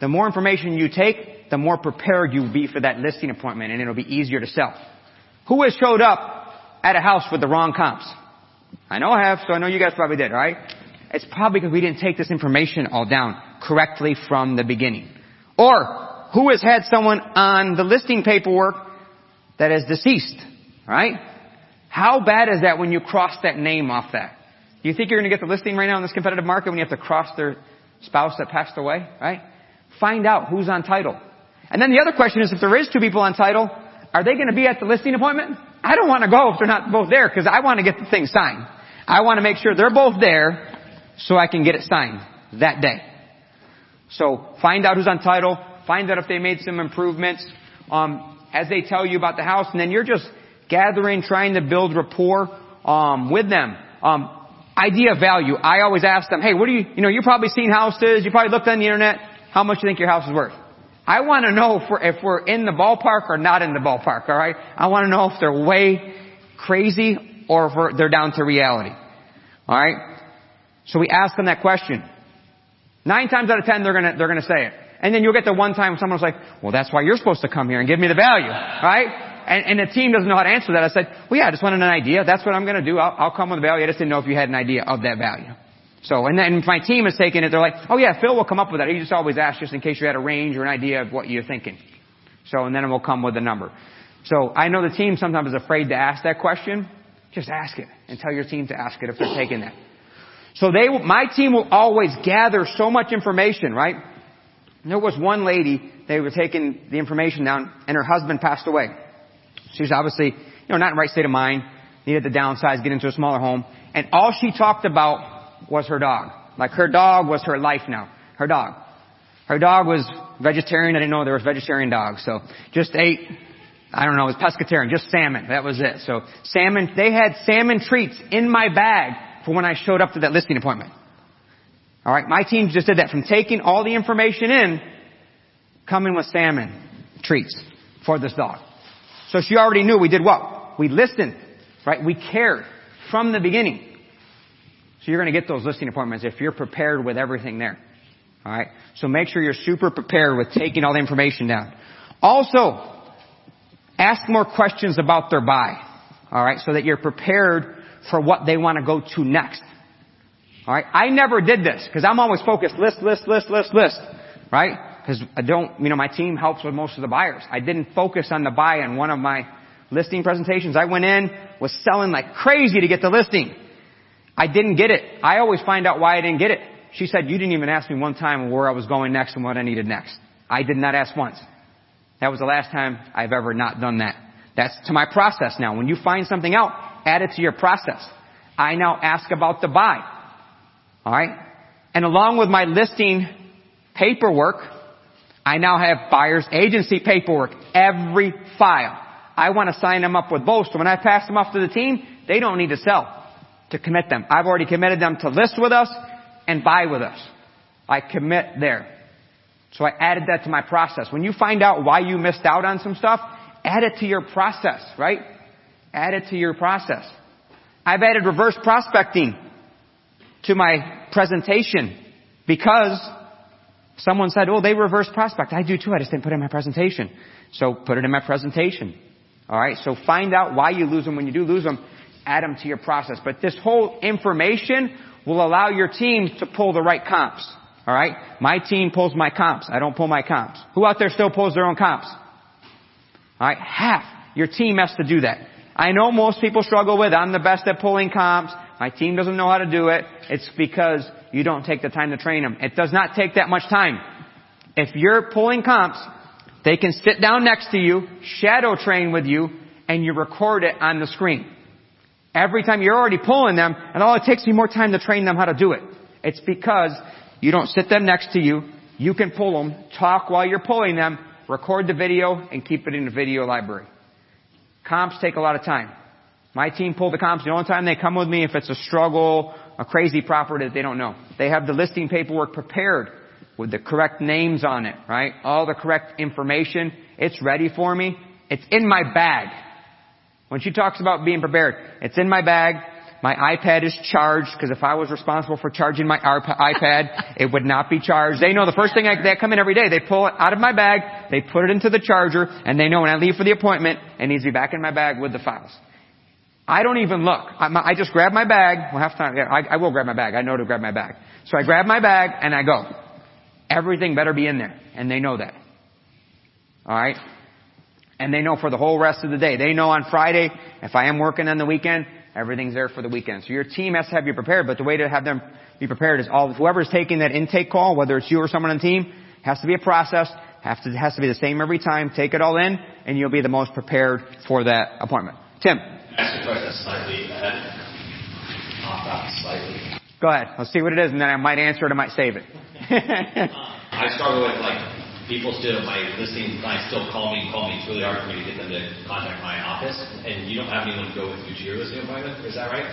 the more information you take, the more prepared you'll be for that listing appointment and it'll be easier to sell. Who has showed up at a house with the wrong comps? I know I have, so I know you guys probably did, right? It's probably because we didn't take this information all down correctly from the beginning. Or, who has had someone on the listing paperwork that is deceased? Right? How bad is that when you cross that name off that? Do you think you're going to get the listing right now in this competitive market when you have to cross their spouse that passed away? Right? Find out who's on title. And then the other question is if there is two people on title, are they going to be at the listing appointment? I don't want to go if they're not both there because I want to get the thing signed. I want to make sure they're both there so I can get it signed that day. So find out who's on title, find out if they made some improvements, um, as they tell you about the house, and then you're just gathering, trying to build rapport, um, with them. Um, idea value. I always ask them, hey, what do you, you know, you've probably seen houses, you probably looked on the internet, how much do you think your house is worth? I want to know if we're, if we're in the ballpark or not in the ballpark, alright? I want to know if they're way crazy or if they're down to reality. Alright? So we ask them that question. Nine times out of ten, they're gonna, they're gonna say it. And then you'll get the one time someone's like, well, that's why you're supposed to come here and give me the value, right? And, and the team doesn't know how to answer that. I said, well, yeah, I just wanted an idea. That's what I'm gonna do. I'll, I'll come with the value. I just didn't know if you had an idea of that value. So, and then my team is taking it, they're like, oh yeah, Phil will come up with that. He just always asks just in case you had a range or an idea of what you're thinking. So, and then we'll come with a number. So, I know the team sometimes is afraid to ask that question. Just ask it and tell your team to ask it if they're taking that. So they, my team will always gather so much information, right? There was one lady, they were taking the information down, and her husband passed away. She was obviously, you know, not in right state of mind, needed to downsize, get into a smaller home, and all she talked about was her dog. Like her dog was her life now. Her dog. Her dog was vegetarian. I didn't know there was vegetarian dogs, so just ate, I don't know, it was pescatarian, just salmon. That was it. So salmon, they had salmon treats in my bag for when I showed up to that listing appointment. Alright, my team just did that from taking all the information in, coming with salmon treats for this dog. So she already knew we did what? We listened, right? We cared from the beginning. So you're going to get those listing appointments if you're prepared with everything there. Alright? So make sure you're super prepared with taking all the information down. Also, ask more questions about their buy. Alright? So that you're prepared for what they want to go to next. Alright? I never did this because I'm always focused list, list, list, list, list. Right? Because I don't, you know, my team helps with most of the buyers. I didn't focus on the buy in one of my listing presentations. I went in, was selling like crazy to get the listing. I didn't get it. I always find out why I didn't get it. She said, you didn't even ask me one time where I was going next and what I needed next. I did not ask once. That was the last time I've ever not done that. That's to my process now. When you find something out, add it to your process. I now ask about the buy. Alright? And along with my listing paperwork, I now have buyer's agency paperwork. Every file. I want to sign them up with both. So when I pass them off to the team, they don't need to sell to commit them. I've already committed them to list with us and buy with us. I commit there. So I added that to my process. When you find out why you missed out on some stuff, add it to your process, right? Add it to your process. I've added reverse prospecting to my presentation because someone said, oh, they reverse prospect. I do too. I just didn't put it in my presentation. So put it in my presentation. Alright, so find out why you lose them when you do lose them. Add them to your process. But this whole information will allow your team to pull the right comps. Alright? My team pulls my comps. I don't pull my comps. Who out there still pulls their own comps? Alright? Half. Your team has to do that. I know most people struggle with, I'm the best at pulling comps. My team doesn't know how to do it. It's because you don't take the time to train them. It does not take that much time. If you're pulling comps, they can sit down next to you, shadow train with you, and you record it on the screen. Every time you're already pulling them, and all it takes you more time to train them how to do it. It's because you don't sit them next to you, you can pull them, talk while you're pulling them, record the video, and keep it in the video library. Comps take a lot of time. My team pull the comps. The only time they come with me if it's a struggle, a crazy property that they don't know. They have the listing paperwork prepared with the correct names on it, right? All the correct information. It's ready for me. It's in my bag. When she talks about being prepared, it's in my bag. My iPad is charged because if I was responsible for charging my iPad, it would not be charged. They know the first thing I, they come in every day, they pull it out of my bag, they put it into the charger, and they know when I leave for the appointment, it needs to be back in my bag with the files. I don't even look. I, I just grab my bag. Well, half time, yeah, I, I will grab my bag. I know to grab my bag. So I grab my bag and I go. Everything better be in there. And they know that. Alright? And they know for the whole rest of the day. They know on Friday, if I am working on the weekend, everything's there for the weekend. So your team has to have you prepared, but the way to have them be prepared is all, whoever's taking that intake call, whether it's you or someone on the team, has to be a process, has to, has to be the same every time. Take it all in, and you'll be the most prepared for that appointment. Tim. Go ahead. Let's see what it is, and then I might answer it, I might save it. (laughs) I struggle with like people still my listing clients still call me call me. It's really hard for me to get them to contact my office, and you don't have anyone to go with you to your listing appointment. Is that right?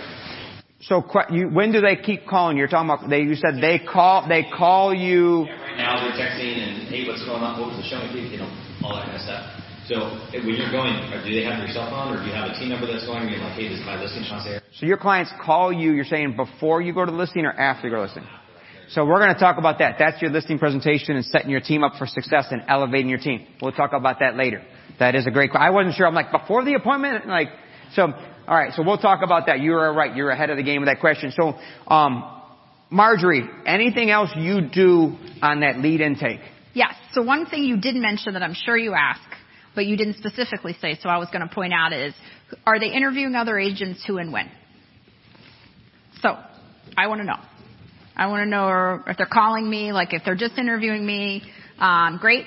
So you, when do they keep calling? You're talking about they. You said they call. They call you. Yeah, right now they're texting and hey, what's going on? What was the show? You know, all that kind of stuff. So when you're going, do they have your cell phone, or do you have a team number that's going? You're like, hey, this is my listing concierge. So your clients call you. You're saying before you go to the listing or after you go to listing. So we're going to talk about that. That's your listing presentation and setting your team up for success and elevating your team. We'll talk about that later. That is a great. Question. I wasn't sure. I'm like before the appointment, like so. All right, so we'll talk about that. You are right. You're ahead of the game with that question. So, um, Marjorie, anything else you do on that lead intake? Yes. So one thing you did mention that I'm sure you ask, but you didn't specifically say, so I was going to point out is, are they interviewing other agents who and when? So, I want to know. I want to know if they're calling me, like if they're just interviewing me, um, great.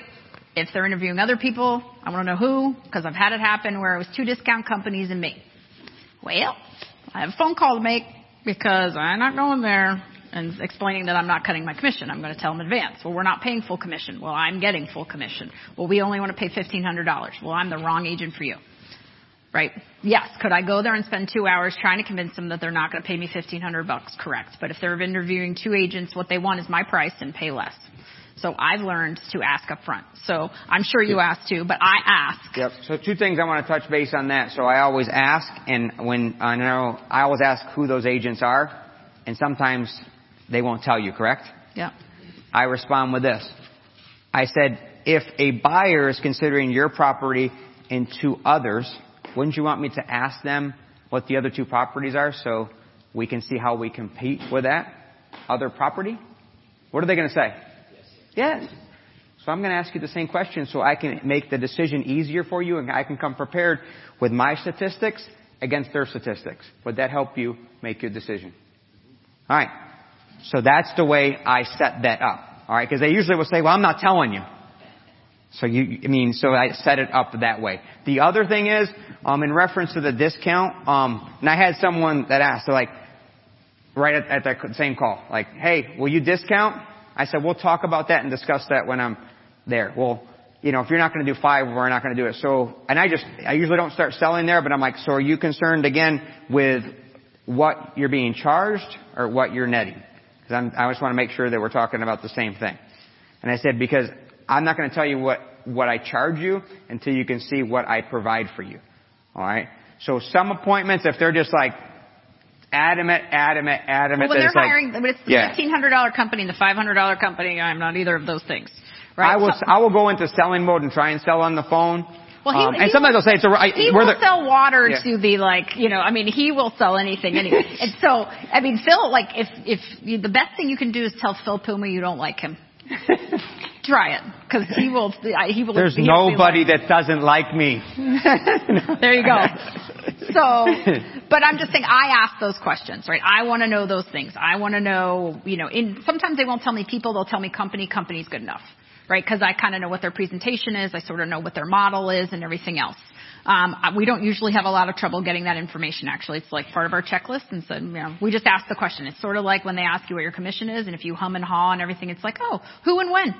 If they're interviewing other people, I want to know who, because I've had it happen where it was two discount companies and me. Well, I have a phone call to make because I'm not going there and explaining that I'm not cutting my commission. I'm going to tell them in advance. Well, we're not paying full commission. Well, I'm getting full commission. Well, we only want to pay $1,500. Well, I'm the wrong agent for you. Right? Yes. Could I go there and spend two hours trying to convince them that they're not going to pay me 1500 bucks? Correct. But if they're interviewing two agents, what they want is my price and pay less. So I've learned to ask up front. So I'm sure you asked too, but I ask. Yep. So two things I want to touch base on that. So I always ask, and when I know I always ask who those agents are, and sometimes they won't tell you. Correct? Yeah. I respond with this. I said, if a buyer is considering your property and two others, wouldn't you want me to ask them what the other two properties are so we can see how we compete with that other property? What are they going to say? Yes. yes. So I'm going to ask you the same question so I can make the decision easier for you and I can come prepared with my statistics against their statistics. Would that help you make your decision? Alright. So that's the way I set that up. Alright, because they usually will say, well, I'm not telling you. So you, I mean, so I set it up that way. The other thing is, um, in reference to the discount, um, and I had someone that asked, like, right at, at that same call, like, hey, will you discount? I said, we'll talk about that and discuss that when I'm there. Well, you know, if you're not going to do five, we're not going to do it. So, and I just, I usually don't start selling there, but I'm like, so are you concerned again with what you're being charged or what you're netting? Cause I'm, I just want to make sure that we're talking about the same thing. And I said, because I'm not going to tell you what, what I charge you until you can see what I provide for you. Alright? So some appointments, if they're just like adamant, adamant, adamant, Well, when they're it's like- hiring, when it's the Yeah. fifteen hundred dollar company and the five hundred dollar company, I'm not either of those things. Right? I will, So- I will go into selling mode and try and sell on the phone. Well, he- Um, he and sometimes will- they'll say it's a, I, he will the- sell water Yeah. to the like, you know, I mean, he will sell anything anyway. (laughs) and so, I mean, Phil, like, if if you, the best thing you can do is tell Phil Puma you don't like him. (laughs) Try it, because he will. He will. There's he'll be nobody that doesn't like me. (laughs) there you go. So, (laughs) but I'm just saying, I ask those questions, right? I want to know those things. I want to know, you know, in, sometimes they won't tell me people, they'll tell me company, company's good enough, right? Cause I kind of know what their presentation is, I sort of know what their model is and everything else. Um, I- we don't usually have a lot of trouble getting that information actually. It's like part of our checklist and so, you know, we just ask the question. It's sort of like when they ask you what your commission is and if you hum and haw and everything, it's like, oh, who and when?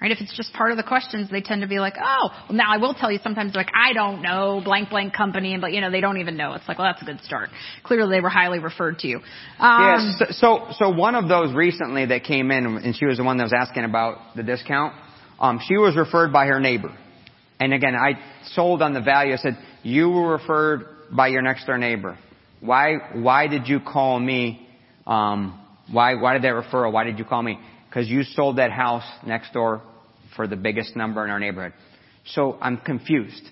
Right? If it's just part of the questions, they tend to be like, oh, well, now I will tell you sometimes like, I don't know, blank, blank company, but you know, they don't even know. It's like, well, that's a good start. Clearly they were highly referred to you. Um, Yes. So, so one of those recently that came in, and she was the one that was asking about the discount. Um, she was referred by her neighbor, and again, I sold on the value. I said you were referred by your next door neighbor. Why? Why did you call me? Um, why? Why did that referral? Why did you call me? Because you sold that house next door for the biggest number in our neighborhood. So I'm confused.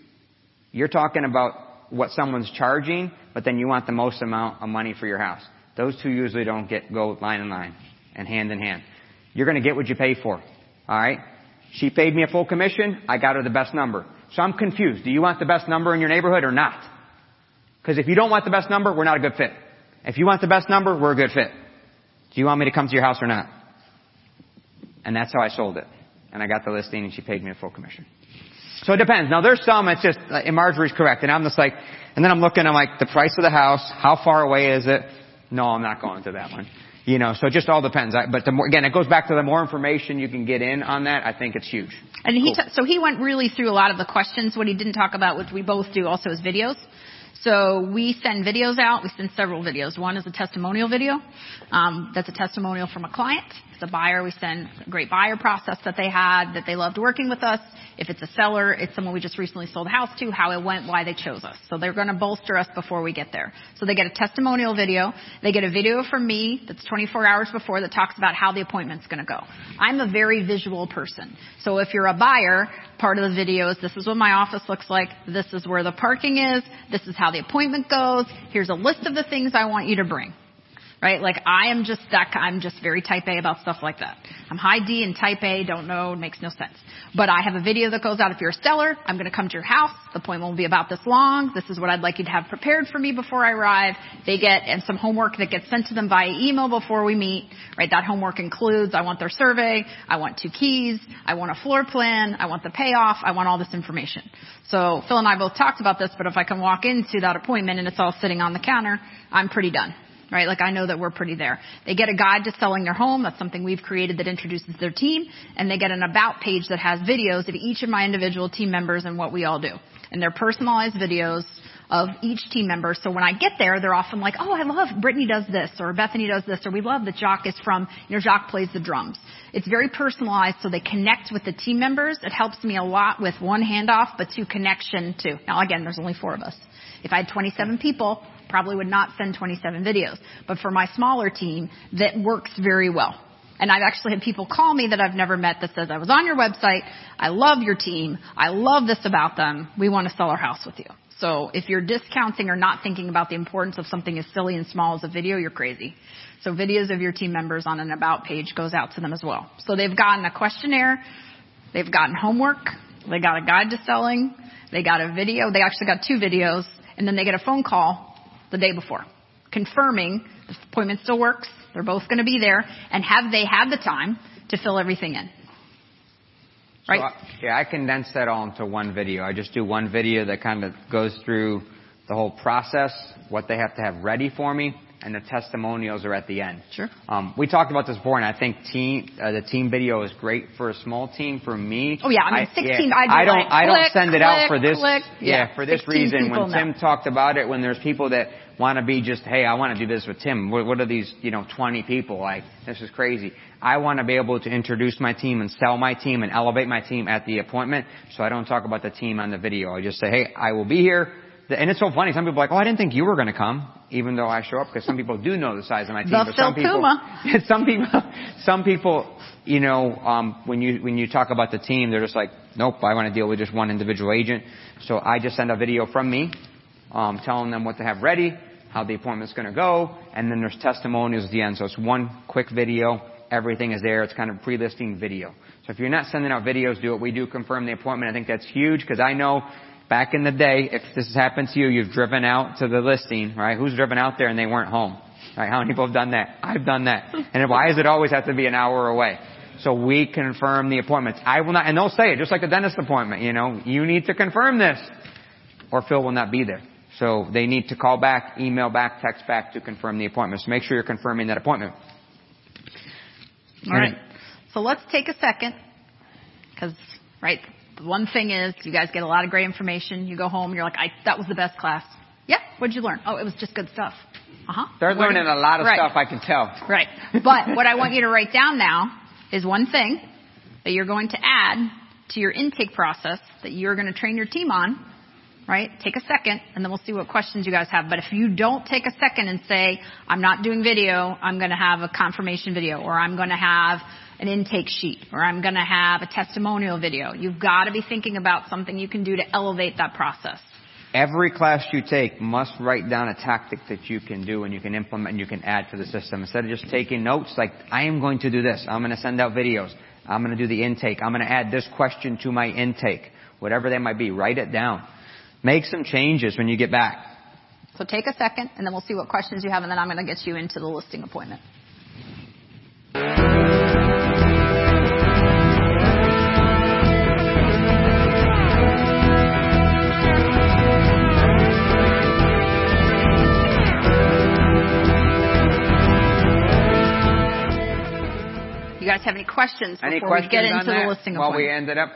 You're talking about what someone's charging, but then you want the most amount of money for your house. Those two usually don't get go line in line and hand in hand. You're going to get what you pay for. All right. She paid me a full commission. I got her the best number. So I'm confused. Do you want the best number in your neighborhood or not? Because if you don't want the best number, we're not a good fit. If you want the best number, we're a good fit. Do you want me to come to your house or not? And that's how I sold it. And I got the listing and she paid me a full commission. So it depends. Now there's some, it's just, and Marjorie's correct, and I'm just like, and then I'm looking, I'm like, the price of the house, how far away is it? No, I'm not going to that one. You know, so it just all depends. I, but the more, again, it goes back to the more information you can get in on that, I think it's huge. And he t- so he went really through a lot of the questions. What he didn't talk about, which we both do, also is videos. So we send videos out. We send several videos. One is a testimonial video. Um, that's a testimonial from a client. A buyer, we send a great buyer process that they had, that they loved working with us. If it's a seller, it's someone we just recently sold a house to, how it went, why they chose us. So they're going to bolster us before we get there. So they get a testimonial video. They get a video from me that's 24 hours before that talks about how the appointment's going to go. I'm a very visual person. So if you're a buyer, part of the video is this is what my office looks like. This is where the parking is. This is how the appointment goes. Here's a list of the things I want you to bring. Right? Like I am just stuck. I'm just very type A about stuff like that. I'm high D and type A, don't know, makes no sense. But I have a video that goes out if you're a seller. I'm going to come to your house. The appointment will be about this long. This is what I'd like you to have prepared for me before I arrive. They get and some homework that gets sent to them via email before we meet. Right? That homework includes I want their survey. I want two keys. I want a floor plan. I want the payoff. I want all this information. So Phil and I both talked about this, but if I can walk into that appointment and it's all sitting on the counter, I'm pretty done right? Like I know that we're pretty there. They get a guide to selling their home. That's something we've created that introduces their team. And they get an about page that has videos of each of my individual team members and what we all do. And they're personalized videos of each team member. So when I get there, they're often like, oh, I love Brittany does this or Bethany does this or we love that Jacques is from, you know, Jacques plays the drums. It's very personalized so they connect with the team members. It helps me a lot with one handoff, but two connection too. Now again, there's only four of us. If I had 27 people, probably would not send 27 videos. But for my smaller team, that works very well. And I've actually had people call me that I've never met that says, I was on your website, I love your team, I love this about them, we want to sell our house with you. So if you're discounting or not thinking about the importance of something as silly and small as a video, you're crazy. So videos of your team members on an about page goes out to them as well. So they've gotten a questionnaire, they've gotten homework, they got a guide to selling, they got a video, they actually got two videos, and then they get a phone call the day before, confirming the appointment still works, they're both going to be there, and have they had the time to fill everything in. Right? So I, yeah, I condense that all into one video. I just do one video that kind of goes through the whole process, what they have to have ready for me, and the testimonials are at the end. Sure. Um, we talked about this before, and I think team uh, the team video is great for a small team. For me, Oh, yeah, I mean, 16, yeah, I do I don't like I don't click, send it out for this. click. yeah, for this reason. When know. Tim talked about it, when there's people that want to be just, hey, I want to do this with Tim. What, what are these, you know, 20 people? Like, this is crazy. I want to be able to introduce my team and sell my team and elevate my team at the appointment. So I don't talk about the team on the video. I just say, hey, I will be here. And it's so funny. Some people are like, oh, I didn't think you were going to come, even though I show up, because some people do know the size of my team. The but some people, (laughs) some people, some people, you know, um, when you when you talk about the team, they're just like, nope, I want to deal with just one individual agent. So I just send a video from me, um, telling them what to have ready, how the appointment's going to go, and then there's testimonials at the end. So it's one quick video. Everything is there. It's kind of pre-listing video. So if you're not sending out videos, do what we do. Confirm the appointment. I think that's huge because I know back in the day, if this has happened to you, you've driven out to the listing, right? Who's driven out there and they weren't home? Right? How many people have done that? I've done that. And why does it always have to be an hour away? So we confirm the appointments. I will not, and they'll say it just like the dentist appointment, you know, you need to confirm this or Phil will not be there. So they need to call back, email back, text back to confirm the appointment. So make sure you're confirming that appointment. All right. So let's take a second, because right, one thing is you guys get a lot of great information. You go home, you're like, I, that was the best class. Yeah. What'd you learn? Oh, it was just good stuff. Uh huh. They're learning a lot of right. stuff, I can tell. Right. But what I want you to write down now is one thing that you're going to add to your intake process that you're going to train your team on. Right? Take a second and then we'll see what questions you guys have. But if you don't take a second and say, I'm not doing video, I'm going to have a confirmation video or I'm going to have an intake sheet or I'm going to have a testimonial video. You've got to be thinking about something you can do to elevate that process. Every class you take must write down a tactic that you can do and you can implement and you can add to the system. Instead of just taking notes like, I am going to do this. I'm going to send out videos. I'm going to do the intake. I'm going to add this question to my intake. Whatever they might be, write it down. Make some changes when you get back. So take a second and then we'll see what questions you have and then I'm going to get you into the listing appointment. Guys have any questions before Any we get into that the listing while we appointment? ended up?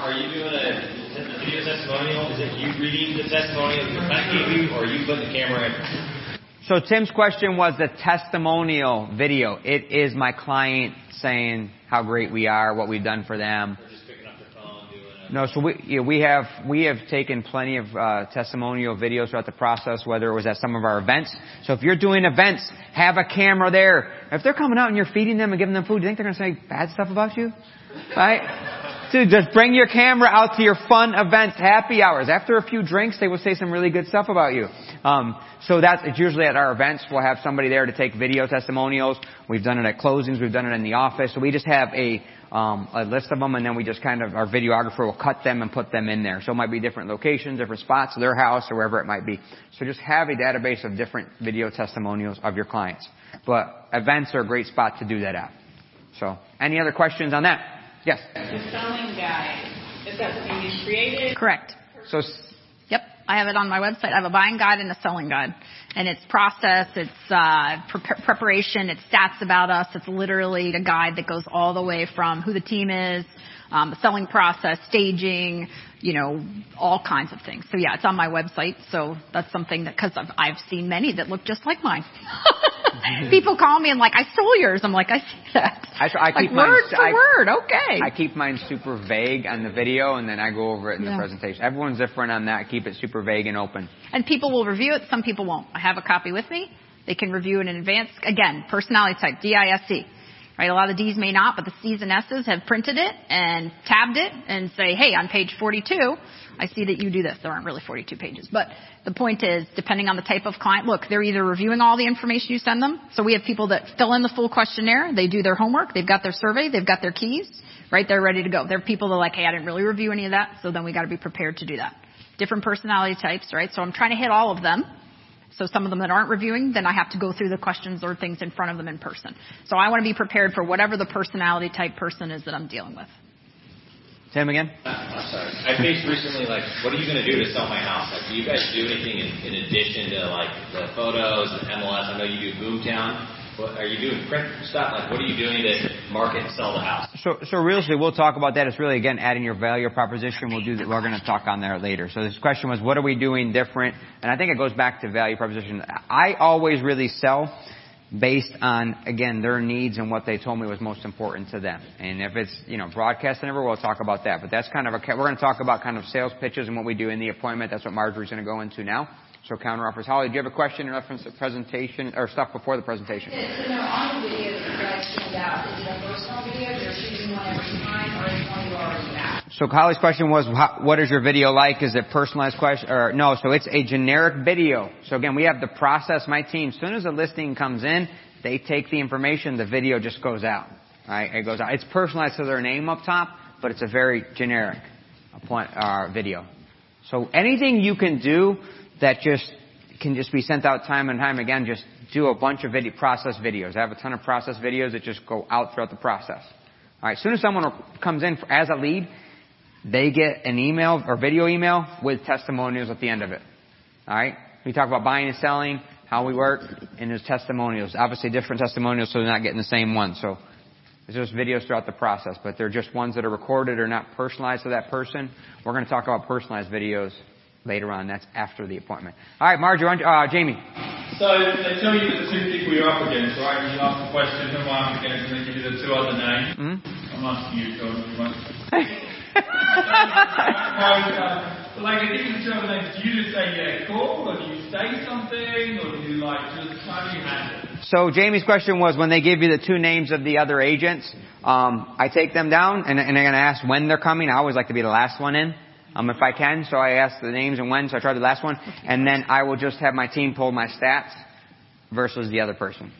Are you doing a, a video testimonial? Is it you reading the testimonial that your client gave you, or are you putting the camera in? So Tim's question was the testimonial video. It is my client saying how great we are, what we've done for them. Or just picking up the phone, doing a... No, so we we have we have taken plenty of uh, testimonial videos throughout the process, whether it was at some of our events. So if you're doing events, have a camera there. If they're coming out and you're feeding them and giving them food, do you think they're to say bad stuff about you? Right? Dude, just bring your camera out to your fun events, happy hours. After a few drinks, they will say some really good stuff about you. Um, so that's it's usually at our events. We'll have somebody there to take video testimonials. We've done it at closings. We've done it in the office. So we just have a um, a list of them, and then we just kind of our videographer will cut them and put them in there. So it might be different locations, different spots, their house, or wherever it might be. So just have a database of different video testimonials of your clients. But events are a great spot to do that at. So any other questions on that? Yes. The selling guide, is that something you created? Correct. So I have it on my website. I have a buying guide and a selling guide, and it's process, it's uh, pre- preparation, it's stats about us. It's literally a guide that goes all the way from who the team is, the selling process, staging, you know, all kinds of things. So yeah, it's on my website. So that's something that because I've, I've seen many that look just like mine. (laughs) People call me and like, I stole yours. I'm like, I see that. I, I like keep mine. word for I, word. Okay. I keep mine super vague on the video, and then I go over it in the presentation. Everyone's different on that. Keep it super vague and open. And people will review it, some people won't. I have a copy with me. They can review it in advance. Again, personality type, D-I-S-C. Right, a lot of D's may not, but the C's and S's have printed it and tabbed it and say, hey, on page 42, I see that you do this. There aren't really 42 pages. But the point is, depending on the type of client, look, they're either reviewing all the information you send them. So we have people that fill in the full questionnaire. They do their homework. They've got their survey. They've got their keys. Right? They're ready to go. There are people that are like, hey, I didn't really review any of that. So then we got to be prepared to do that. Different personality types, right? So I'm trying to hit all of them. So some of them that aren't reviewing, then I have to go through the questions or things in front of them in person. So I want to be prepared for whatever the personality type person is that I'm dealing with. Tim again? Uh, I'm sorry. I faced recently, like, what are you going to do to sell my house? Like, do you guys do anything in, in addition to, like, the photos and MLS? I know you do Boomtown. What, are you doing print stuff? Like, what are you doing to market and sell the house? So, so realistically, we'll talk about that. It's really, again, adding your value proposition. We'll do that. We're going to talk on there later. So this question was, what are we doing different? And I think it goes back to value proposition. I always really sell based on, again, their needs and what they told me was most important to them. And if it's, you know, broadcast and everywhere, we'll talk about that. But that's kind of a, we're going to talk about kind of sales pitches and what we do in the appointment. That's what Marjorie's going to go into now. So counter offers. Holly, do you have a question in reference to presentation or stuff before the presentation? Yeah, so now on the video that you guys send out, is it a personal video? You're shooting one every time, or is one you already have? So Holly's question was, what is your video like? Is it personalized question or no? So it's a generic video. So again, we have the process. My team, as soon as a listing comes in, they take the information. The video just goes out. Right? It goes out. It's personalized to their name up top, but it's a very generic uh, video. So anything you can do that just can just be sent out time and time again. Just do a bunch of video, process videos. I have a ton of process videos that just go out throughout the process. All right. As soon as someone comes in as a lead, they get an email or video email with testimonials at the end of it. All right. We talk about buying and selling, how we work, and there's testimonials. Obviously, different testimonials, so they're not getting the same one. So there's just videos throughout the process, but they're just ones that are recorded or not personalized to that person. We're going to talk about personalized videos later on. That's after the appointment. All right, Margie, uh, Jamie. So they tell you the two people you're up against, right? And you ask the question, who am I up against? And they give you the two other names. Mm-hmm. I'm asking you, John, if you want. (laughs) like, they give you the two other names. Do you just say, yeah, cool? Or do you say something? Or do you, like, just, how do you handle it? So Jamie's question was when they give you the two names of the other agents, um, I take them down and, and I'm going to ask when they're coming. I always like to be the last one in um, if I can. So I ask the names and when. So I try the last one, and then I will just have my team pull my stats versus the other person.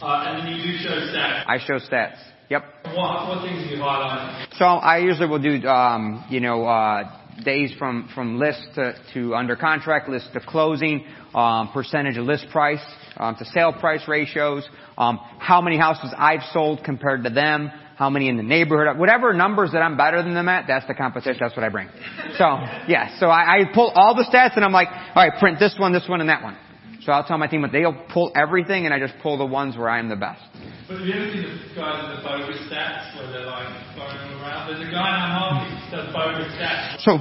Uh, and then you do show stats. I show stats. Yep. What what things do you highlight? So I usually will do um, you know uh, days from from list to, to under contract, list to closing, um, percentage of list price um, to sale price ratios, um, how many houses I've sold compared to them, how many in the neighborhood, whatever numbers that I'm better than them at, that's the competition, that's what I bring. So, yeah, so I, I pull all the stats and I'm like, alright, print this one, this one, and that one. So I'll tell my team, but they'll pull everything and I just pull the ones where I am the best. But have you ever seen the guys in the bogus stats where they're like going around? There's a guy in our market that does bogus stats. So,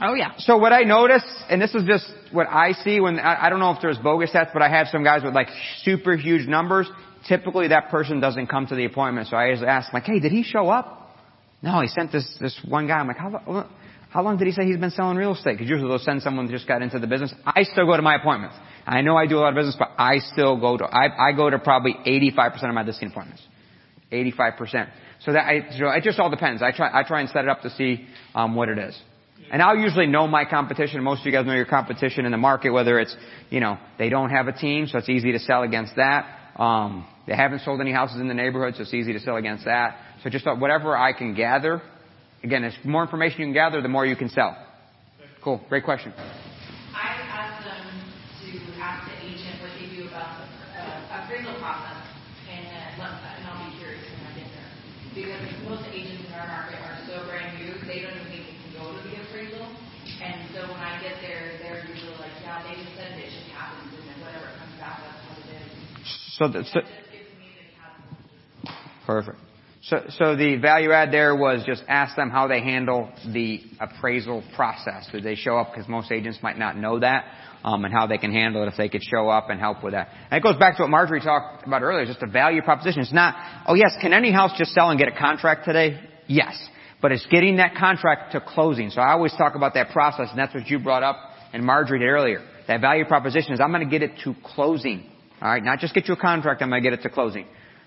Oh yeah. So what I notice, and this is just what I see when, I, I don't know if there's bogus stats, but I have some guys with like super huge numbers typically that person doesn't come to the appointment. So I just ask, like, hey, did he show up? No, he sent this, this one guy. I'm like, how, how long did he say he's been selling real estate? Because usually they'll send someone who just got into the business. I still go to my appointments. I know I do a lot of business, but I still go to, I, I go to probably 85% of my listing appointments. 85%. So that I, so it just all depends. I try, I try and set it up to see, um, what it is. And I'll usually know my competition. Most of you guys know your competition in the market, whether it's, you know, they don't have a team, so it's easy to sell against that. Um, they haven't sold any houses in the neighborhood, so it's easy to sell against that. So just whatever I can gather. Again, the more information you can gather, the more you can sell. Cool. Great question. I asked them to ask the agent what they do about the uh, appraisal process, and, uh, and I'll be curious when I get there. Because most agents in our market are so brand new, they don't even think they can go to the appraisal. And so when I get there, they're usually like, yeah, they just said it just happens, and then whatever comes out, that's what it is. So, so Perfect. So, so the value add there was just ask them how they handle the appraisal process. Do they show up? Because most agents might not know that, um, and how they can handle it if they could show up and help with that. And it goes back to what Marjorie talked about earlier, just a value proposition. It's not, oh yes, can any house just sell and get a contract today? Yes. But it's getting that contract to closing. So I always talk about that process, and that's what you brought up and Marjorie did earlier. That value proposition is I'm going to get it to closing. Alright, not just get you a contract, I'm going to get it to closing.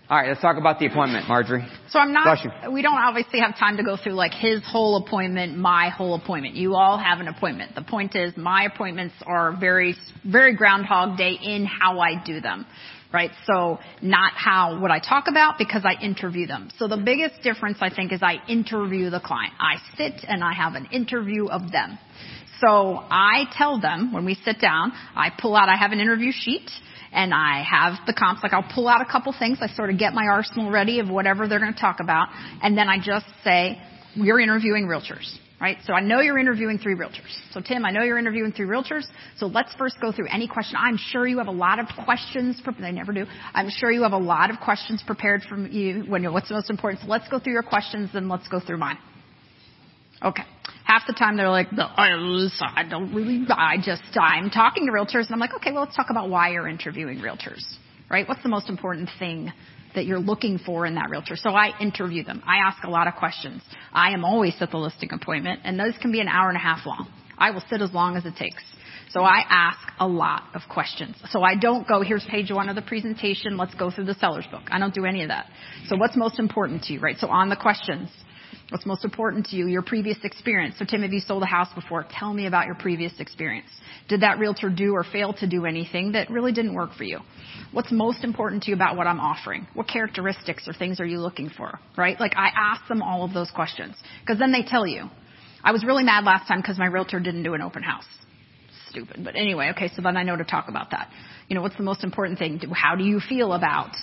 All right, let's talk about the appointment, Marjorie. So I'm not, we don't obviously have time to go through like his whole appointment, my whole appointment. You all have an appointment. The point is my appointments are very, very groundhog day in how I do them. Right? So not how, what I talk about because I interview them. So the biggest difference I think is I interview the client. I sit and I have an interview of them. So I tell them when we sit down, I pull out, I have an interview sheet and I have the comps. Like I'll pull out a couple things. I sort of get my arsenal ready of whatever they're going to talk about, and then I just say, you're interviewing realtors, right? So I know you're interviewing three realtors. So Tim, I know you're interviewing three realtors. So let's first go through any question. I'm sure you have a lot of questions. They never do. I'm sure you have a lot of questions prepared from you when you're, what's the most important. So let's go through your questions, then let's go through mine. Okay. Half the time they're like, I don't really, I just, I'm talking to realtors and I'm like, okay, well let's talk about why you're interviewing realtors, right? What's the most important thing that you're looking for in that realtor? So I interview them. I ask a lot of questions. I am always at the listing appointment and those can be an hour and a half long. I will sit as long as it takes. So I ask a lot of questions. So I don't go, here's page one of the presentation, let's go through the seller's book. I don't do any of that. So what's most important to you, right? So on the questions, What's most important to you? Your previous experience. So Tim, have you sold a house before? Tell me about your previous experience. Did that realtor do or fail to do anything that really didn't work for you? What's most important to you about what I'm offering? What characteristics or things are you looking for? Right? Like I ask them all of those questions. Cause then they tell you. I was really mad last time because my realtor didn't do an open house. Stupid. But anyway, okay, so then I know to talk about that. You know, what's the most important thing? How do you feel about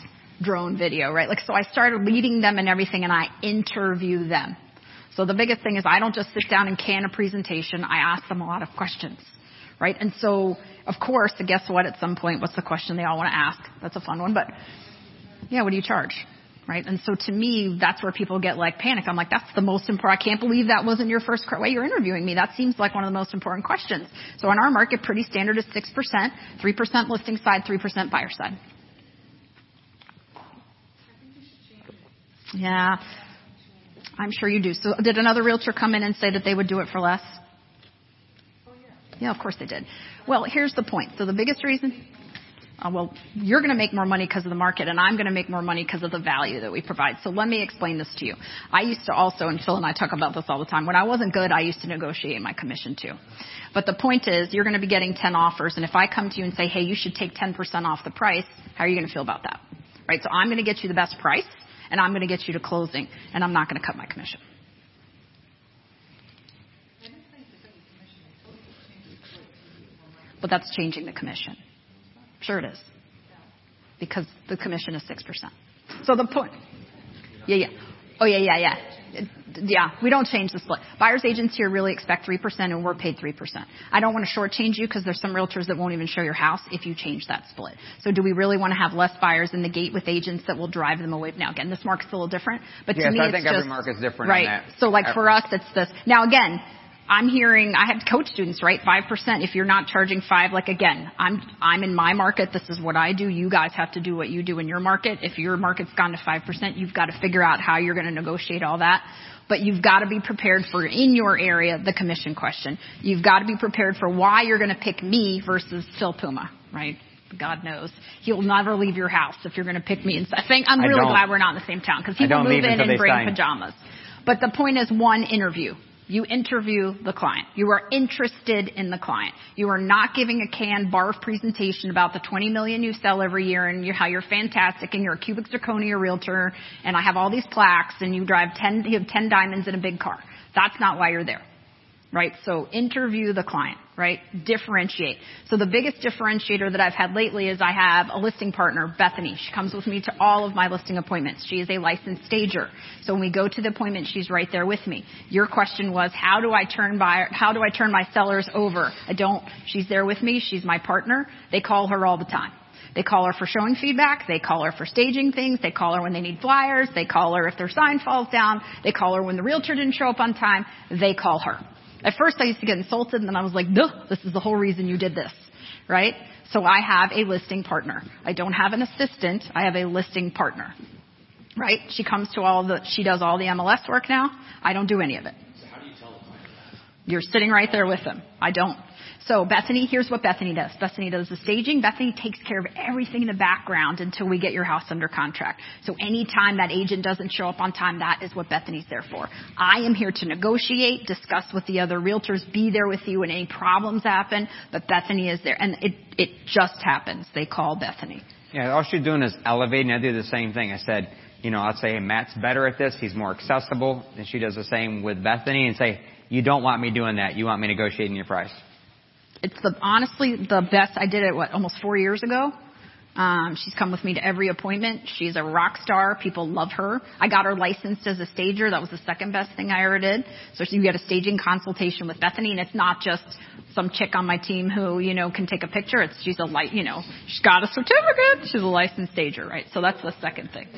drone video, right? Like, so I started leading them and everything and I interview them. So the biggest thing is I don't just sit down and can a presentation. I ask them a lot of questions, right? And so, of course, guess what? At some point, what's the question they all want to ask? That's a fun one, but yeah, what do you charge? Right? And so to me, that's where people get like panic. I'm like, that's the most important. I can't believe that wasn't your first way you're interviewing me. That seems like one of the most important questions. So in our market, pretty standard is 6%, 3% listing side, 3% buyer side. Yeah. I'm sure you do. So did another realtor come in and say that they would do it for less? Yeah, of course they did. Well, here's the point. So the biggest reason, uh, well, you're going to make more money because of the market, and I'm going to make more money because of the value that we provide. So let me explain this to you. I used to also, and Phil and I talk about this all the time. When I wasn't good, I used to negotiate my commission too. But the point is, you're going to be getting 10 offers, and if I come to you and say, hey, you should take 10% off the price, how are you going to feel about that? Right? So I'm going to get you the best price and I'm going to get you to closing, and I'm not going to cut my commission. But that's changing the commission. Sure it is. Because the commission is 6%. So the point, yeah, yeah. Oh yeah, yeah, yeah. Yeah, we don't change the split. Buyers agents here really expect 3% and we're paid 3%. I don't want to shortchange you because there's some realtors that won't even show your house if you change that split. So do we really want to have less buyers in the gate with agents that will drive them away? Now again, this market's a little different, but to me I it's think just, every market's different. Right. So like for us, it's this. Now again, I'm hearing, I have coach students, right? 5%. If you're not charging five, like again, I'm, I'm in my market. This is what I do. You guys have to do what you do in your market. If your market's gone to 5%, you've got to figure out how you're going to negotiate all that. But you've got to be prepared for in your area, the commission question. You've got to be prepared for why you're going to pick me versus Phil Puma, right? God knows. He'll never leave your house if you're going to pick me and I think I'm really glad we're not in the same town because he I will move in and bring sign. pajamas. But the point is one interview. You interview the client. You are interested in the client. You are not giving a canned barf presentation about the 20 million you sell every year and you, how you're fantastic and you're a cubic zirconia realtor and I have all these plaques and you drive 10, you have 10 diamonds in a big car. That's not why you're there right? So interview the client, right? Differentiate. So the biggest differentiator that I've had lately is I have a listing partner, Bethany. She comes with me to all of my listing appointments. She is a licensed stager. So when we go to the appointment, she's right there with me. Your question was, how do I turn buyer, how do I turn my sellers over? I don't. She's there with me. She's my partner. They call her all the time. They call her for showing feedback. They call her for staging things. They call her when they need flyers. They call her if their sign falls down. They call her when the realtor didn't show up on time. They call her. At first I used to get insulted and then I was like, duh, this is the whole reason you did this. Right? So I have a listing partner. I don't have an assistant. I have a listing partner. Right? She comes to all the, she does all the MLS work now. I don't do any of it. So how do you tell the client that? You're sitting right there with them. I don't. So Bethany, here's what Bethany does. Bethany does the staging. Bethany takes care of everything in the background until we get your house under contract. So anytime that agent doesn't show up on time, that is what Bethany's there for. I am here to negotiate, discuss with the other realtors, be there with you when any problems happen, but Bethany is there. And it, it just happens. They call Bethany. Yeah, all she's doing is elevating. I do the same thing. I said, you know, I'd say, hey, Matt's better at this. He's more accessible. And she does the same with Bethany and say, you don't want me doing that. You want me negotiating your price. It's the, honestly the best. I did it, what, almost four years ago? Um, she's come with me to every appointment. She's a rock star. People love her. I got her licensed as a stager. That was the second best thing I ever did. So you get a staging consultation with Bethany, and it's not just some chick on my team who you know can take a picture. It's she's a light, you know, she's got a certificate. She's a licensed stager, right? So that's the second thing.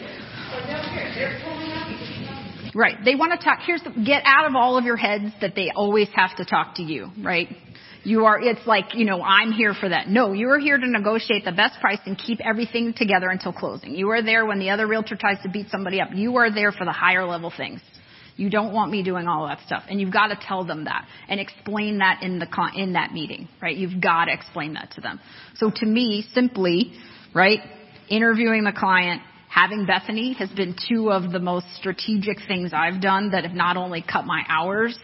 Right. They want to talk. Here's the, get out of all of your heads that they always have to talk to you, right? You are, it's like, you know, I'm here for that. No, you are here to negotiate the best price and keep everything together until closing. You are there when the other realtor tries to beat somebody up. You are there for the higher level things. You don't want me doing all that stuff. And you've got to tell them that and explain that in the, con- in that meeting, right? You've got to explain that to them. So to me, simply, right, interviewing the client, having Bethany has been two of the most strategic things I've done that have not only cut my hours,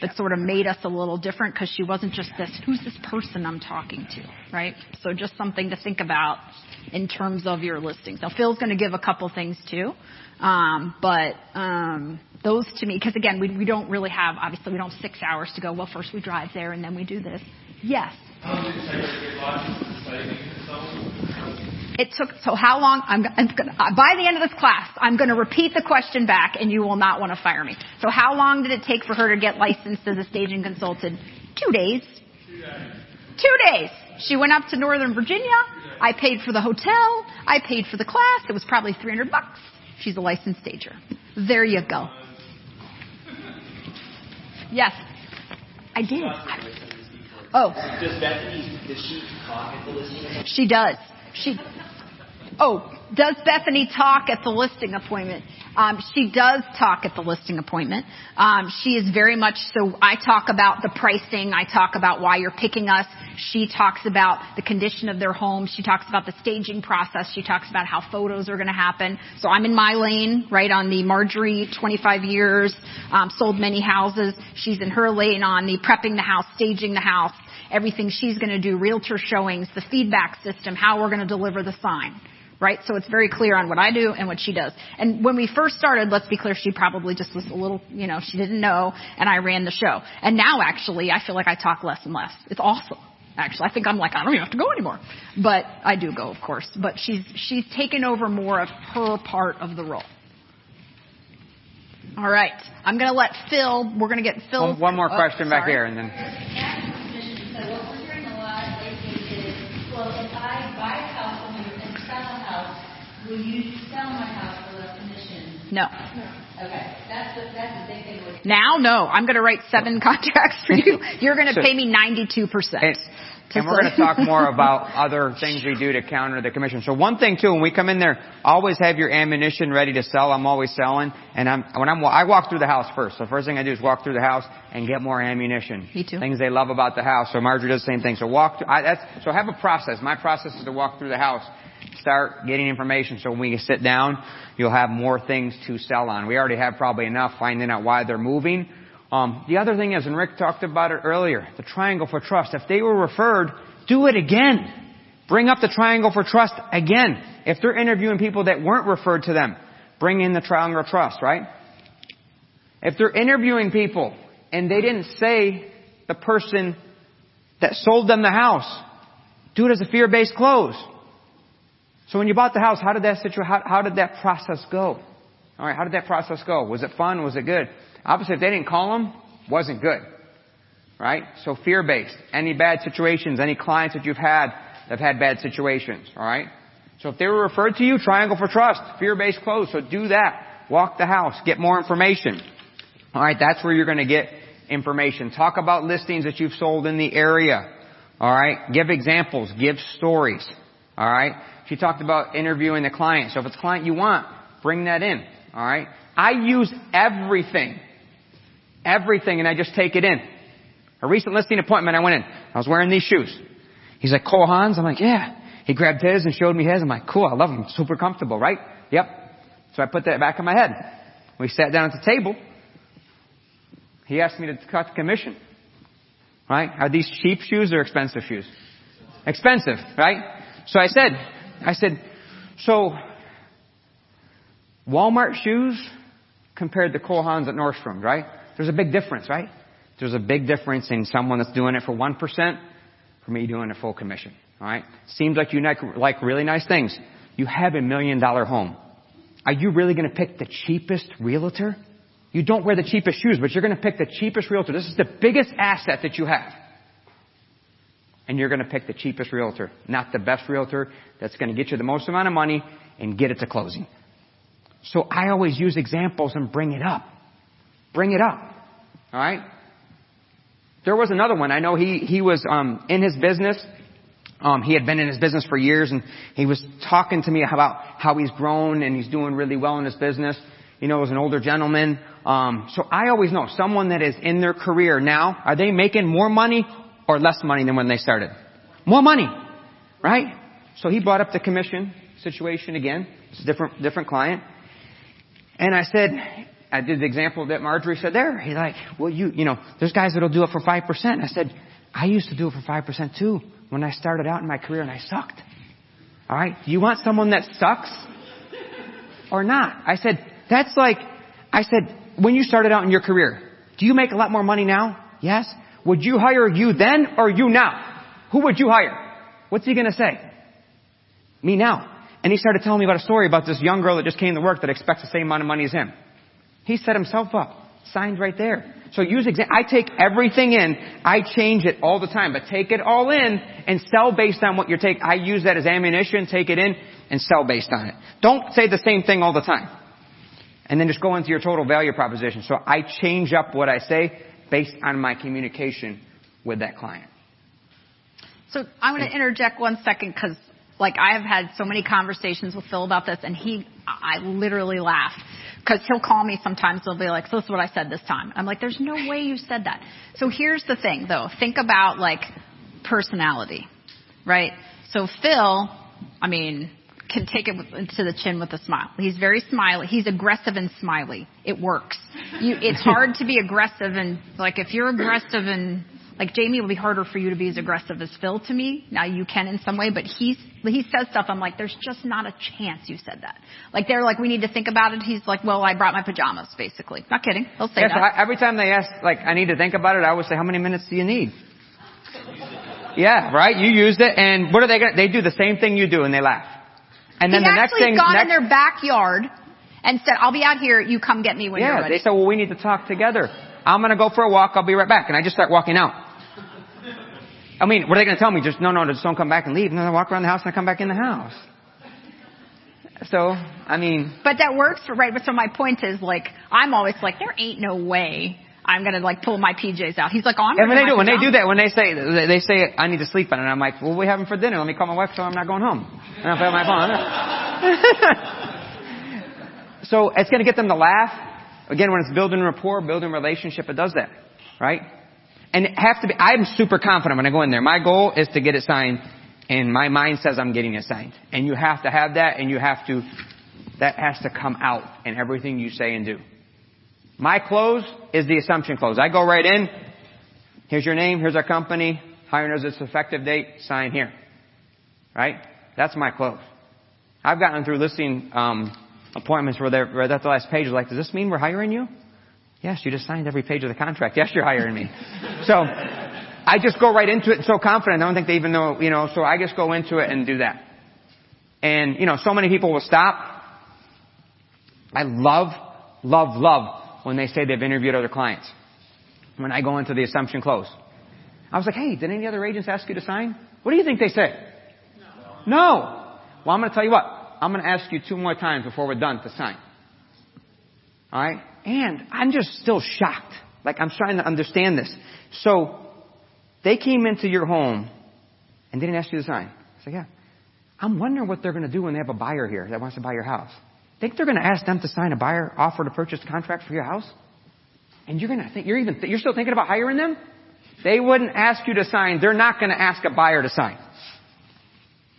but sort of made us a little different because she wasn't just this, who's this person I'm talking to, right? So just something to think about in terms of your listings. Now Phil's going to give a couple things too, um, but um, those to me, because again, we, we don't really have, obviously we don't have six hours to go, well first we drive there and then we do this. Yes. It took, so how long, I'm, I'm gonna, uh, by the end of this class, I'm gonna repeat the question back and you will not want to fire me. So how long did it take for her to get licensed as a staging consultant? Two days. Two days. She went up to Northern Virginia. I paid for the hotel. I paid for the class. It was probably 300 bucks. She's a licensed stager. There you go. Yes. I did. Oh. Does Bethany, does she talk at the listing? She does. She, oh, does Bethany talk at the listing appointment? Um, she does talk at the listing appointment. Um, she is very much so. I talk about the pricing. I talk about why you're picking us. She talks about the condition of their home. She talks about the staging process. She talks about how photos are going to happen. So I'm in my lane, right on the Marjorie, 25 years, um, sold many houses. She's in her lane on the prepping the house, staging the house, everything she's going to do, realtor showings, the feedback system, how we're going to deliver the sign right? So it's very clear on what I do and what she does. And when we first started, let's be clear, she probably just was a little, you know, she didn't know, and I ran the show. And now actually, I feel like I talk less and less. It's awesome. Actually, I think I'm like, I don't even have to go anymore. But I do go, of course. But she's, she's taken over more of her part of the role. All right. I'm going to let Phil, we're going to get Phil. One, one more oh, question back sorry. here and then. So what we're hearing a lot lately is, well, if I buy a house from you and sell a house, will you sell my house for less commission? No. Okay, that's the, that's the big thing. Now, no. I'm going to write seven (laughs) contracts for you. You're going to So- pay me 92%. And, and we're going to talk more about other things we do to counter the commission. So one thing too, when we come in there, always have your ammunition ready to sell. I'm always selling, and I'm when I'm I walk through the house first. So first thing I do is walk through the house and get more ammunition. Me too. Things they love about the house. So Marjorie does the same thing. So walk. Through, I, that's so have a process. My process is to walk through the house, start getting information. So when we sit down, you'll have more things to sell on. We already have probably enough finding out why they're moving. Um, the other thing is, and Rick talked about it earlier, the triangle for trust. If they were referred, do it again. Bring up the triangle for trust again. If they're interviewing people that weren't referred to them, bring in the triangle for trust, right? If they're interviewing people and they didn't say the person that sold them the house, do it as a fear-based close. So when you bought the house, how did that how, how did that process go? All right, how did that process go? Was it fun? Was it good? Obviously, if they didn't call them, wasn't good. Right? So fear-based. Any bad situations, any clients that you've had that have had bad situations. All right? So if they were referred to you, triangle for trust, fear-based close. So do that. Walk the house. Get more information. All right, that's where you're going to get information. Talk about listings that you've sold in the area. All right, give examples, give stories. All right, she talked about interviewing the client. So if it's a client you want, bring that in. All right, I use everything, everything, and I just take it in. A recent listing appointment, I went in. I was wearing these shoes. He's like, Cole Haans? I'm like, yeah. He grabbed his and showed me his. I'm like, cool, I love them. Super comfortable, right? Yep. So I put that back in my head. We sat down at the table. He asked me to cut the commission. Right? Are these cheap shoes or expensive shoes? Expensive, right? So I said, I said, so Walmart shoes compared to Cole Haans at Nordstrom, right? There's a big difference, right? There's a big difference in someone that's doing it for 1% for me doing a full commission. Alright? Seems like you like, really nice things. You have a million dollar home. Are you really gonna pick the cheapest realtor? You don't wear the cheapest shoes, but you're gonna pick the cheapest realtor. This is the biggest asset that you have. And you're gonna pick the cheapest realtor, not the best realtor that's gonna get you the most amount of money and get it to closing. So I always use examples and bring it up. Bring it up. Alright? There was another one. I know he, he was, um, in his business. Um, he had been in his business for years and he was talking to me about how he's grown and he's doing really well in his business. You know, as an older gentleman. Um, so I always know someone that is in their career now, are they making more money or less money than when they started? More money. Right? So he brought up the commission situation again. It's a different, different client. And I said, I did the example that Marjorie said there. He's like, well, you, you know, there's guys that'll do it for 5%. I said, I used to do it for 5% too when I started out in my career and I sucked. Alright? Do you want someone that sucks? Or not? I said, that's like, I said, when you started out in your career, do you make a lot more money now? Yes. Would you hire you then or you now? Who would you hire? What's he gonna say? Me now. And he started telling me about a story about this young girl that just came to work that expects the same amount of money as him. He set himself up. Signed right there. So use exam- I take everything in. I change it all the time, but take it all in and sell based on what you're taking. I use that as ammunition, take it in and sell based on it. Don't say the same thing all the time. And then just go into your total value proposition. So I change up what I say based on my communication with that client. So I'm going to interject one second because like I have had so many conversations with Phil about this and he, I literally laugh because he'll call me sometimes. He'll be like, so this is what I said this time. I'm like, there's no way you said that. So here's the thing though. Think about like personality, right? So Phil, I mean, can take it to the chin with a smile. He's very smiley. He's aggressive and smiley. It works. You, it's (laughs) hard to be aggressive and like if you're aggressive and like Jamie, it'll be harder for you to be as aggressive as Phil to me. Now you can in some way, but he's he says stuff. I'm like, there's just not a chance you said that. Like they're like, we need to think about it. He's like, well, I brought my pajamas, basically. Not kidding. He'll say Yes, that. I, every time they ask, like, I need to think about it, I always say, how many minutes do you need? Yeah, right? You used it, and what are they gonna, they do the same thing you do, and they laugh. And then He's the next actually thing, gone next, in their backyard and said, I'll be out here. You come get me when you're ready." yeah, they said, well, we need to talk together. I'm gonna go for a walk, I'll be right back. And I just start walking out. I mean, what are they gonna tell me? Just, no, no, just don't come back and leave. And then I walk around the house and I come back in the house. So, I mean, But that works, for, right? But so my point is, like, I'm always like, there ain't no way I'm gonna like pull my PJs out. He's like, oh, I'm. and when they do, when they do that, when they say, they they say, I need to sleep on it, and I'm like, well, we having for dinner? Let me call my wife so I'm not going home. And I'll put my phone. (laughs) so it's gonna get them to laugh. Again, when it's building rapport, building relationship, it does that. Right? And has to be, I'm super confident when I go in there. My goal is to get it signed, and my mind says I'm getting it signed. And you have to have that, and you have to, that has to come out in everything you say and do. My close is the assumption close. I go right in. Here's your name. Here's our company. Hiring us its effective date. Sign here. Right? That's my close. I've gotten through listing um, appointments where they're where that's the last page. Like, does this mean we're hiring you? Yes, you just signed every page of the contract. Yes, you're hiring me. so I just go right into it so confident. I don't think they even know, you know. So I just go into it and do that. And you know, so many people will stop. I love, love, love when they say they've interviewed other clients. When I go into the assumption close. I was like, hey, did any other agents ask you to sign? What do you think they say? No. No. Well, I'm going to tell you what. I'm going to ask you two more times before we're done to sign. Alright? And I'm just still shocked. Like, I'm trying to understand this. So, they came into your home and didn't ask you to sign. I said, yeah. I'm wondering what they're going to do when they have a buyer here that wants to buy your house. Think they're going to ask them to sign a buyer offer to purchase contract for your house? And you're going to think, you're even, you're still thinking about hiring them? They wouldn't ask you to sign. They're not going to ask a buyer to sign.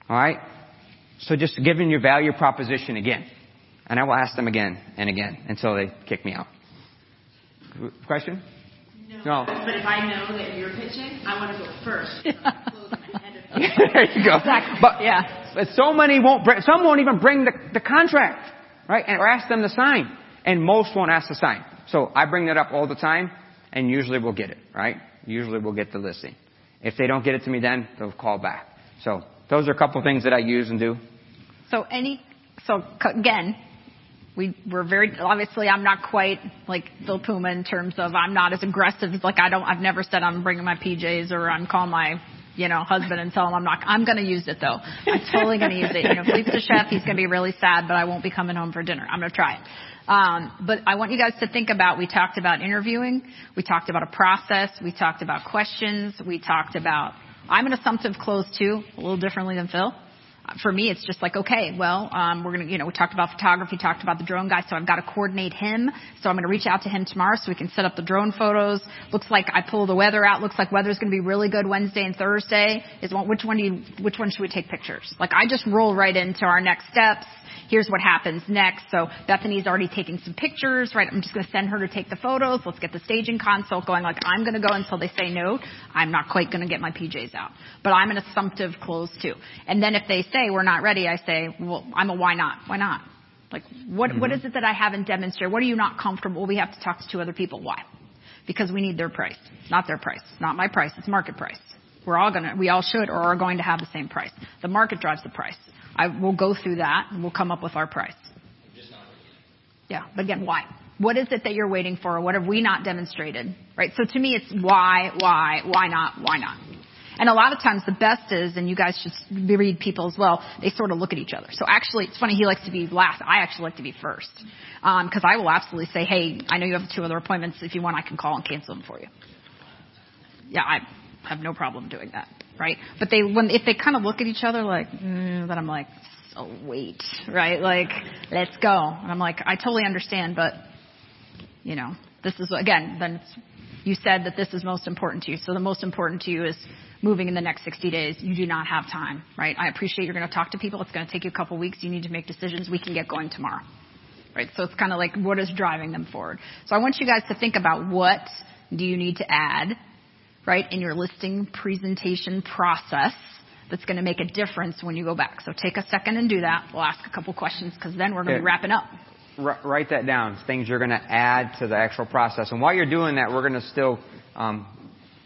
Alright? So just giving your value proposition again. And I will ask them again and again until they kick me out. Question? No. But if I know that you're pitching, I want to go first. (laughs) there you go. But, yeah. but so many won't bring, some won't even bring the, the contract, right? And, or ask them to sign. And most won't ask to sign. So I bring that up all the time, and usually we'll get it, right? Usually we'll get the listing. If they don't get it to me then, they'll call back. So those are a couple things that I use and do. So any, so again, we we're very obviously I'm not quite like Phil Puma in terms of I'm not as aggressive as like I don't I've never said I'm bringing my PJs or I'm calling my you know husband and tell him I'm not I'm to use it though. I'm totally to use it. You know Philippe's the chef he's to be really sad but I won't be coming home for dinner. I'm to try it. Um, but I want you guys to think about we talked about interviewing. We talked about a process. We talked about questions. We talked about I'm an assumptive close too a little differently than Phil for me, it's just like, okay, well, um, we're gonna, you know, we talked about photography, talked about the drone guy, so I've got to coordinate him. So I'm gonna reach out to him tomorrow so we can set up the drone photos. Looks like I pull the weather out. Looks like weather's gonna be really good Wednesday and Thursday. Is which one do you, which one should we take pictures? Like I just roll right into our next steps. Here's what happens next. So Bethany's already taking some pictures, right? I'm just going to send her to take the photos. Let's get the staging consult going. Like I'm going to go until they say no. I'm not quite going to get my PJs out, but I'm an assumptive close too. And then if they say we're not ready, I say, well, I'm a why not? Why not? Like what, mm-hmm. what is it that I haven't demonstrated? What are you not comfortable? Well, we have to talk to two other people. Why? Because we need their price, not their price, not my price. It's market price. We're all gonna, we all should or are going to have the same price. The market drives the price. I will go through that and we'll come up with our price. Yeah, but again, why? What is it that you're waiting for? What have we not demonstrated? Right? So to me, it's why, why, why not, why not? And a lot of times the best is, and you guys should read people as well, they sort of look at each other. So actually, it's funny, he likes to be last. I actually like to be first. Um, cause I will absolutely say, hey, I know you have two other appointments. If you want, I can call and cancel them for you. Yeah, I have no problem doing that right? But they, when, if they kind of look at each other like, mm, then I'm like, oh wait, right? Like, let's go. And I'm like, I totally understand, but, you know, this is, again, then you said that this is most important to you. So the most important to you is moving in the next 60 days. You do not have time, right? I appreciate you're going to talk to people. It's going to take you a couple weeks. You need to make decisions. We can get going tomorrow. Right? So it's kind of like what is driving them forward. So I want you guys to think about what do you need to add right, in your listing presentation process that's going to make a difference when you go back. So take a second and do that. We'll ask a couple questions because then we're going to be wrapping up. R- write that down. Things you're going to add to the actual process. And while you're doing that, we're going to still um,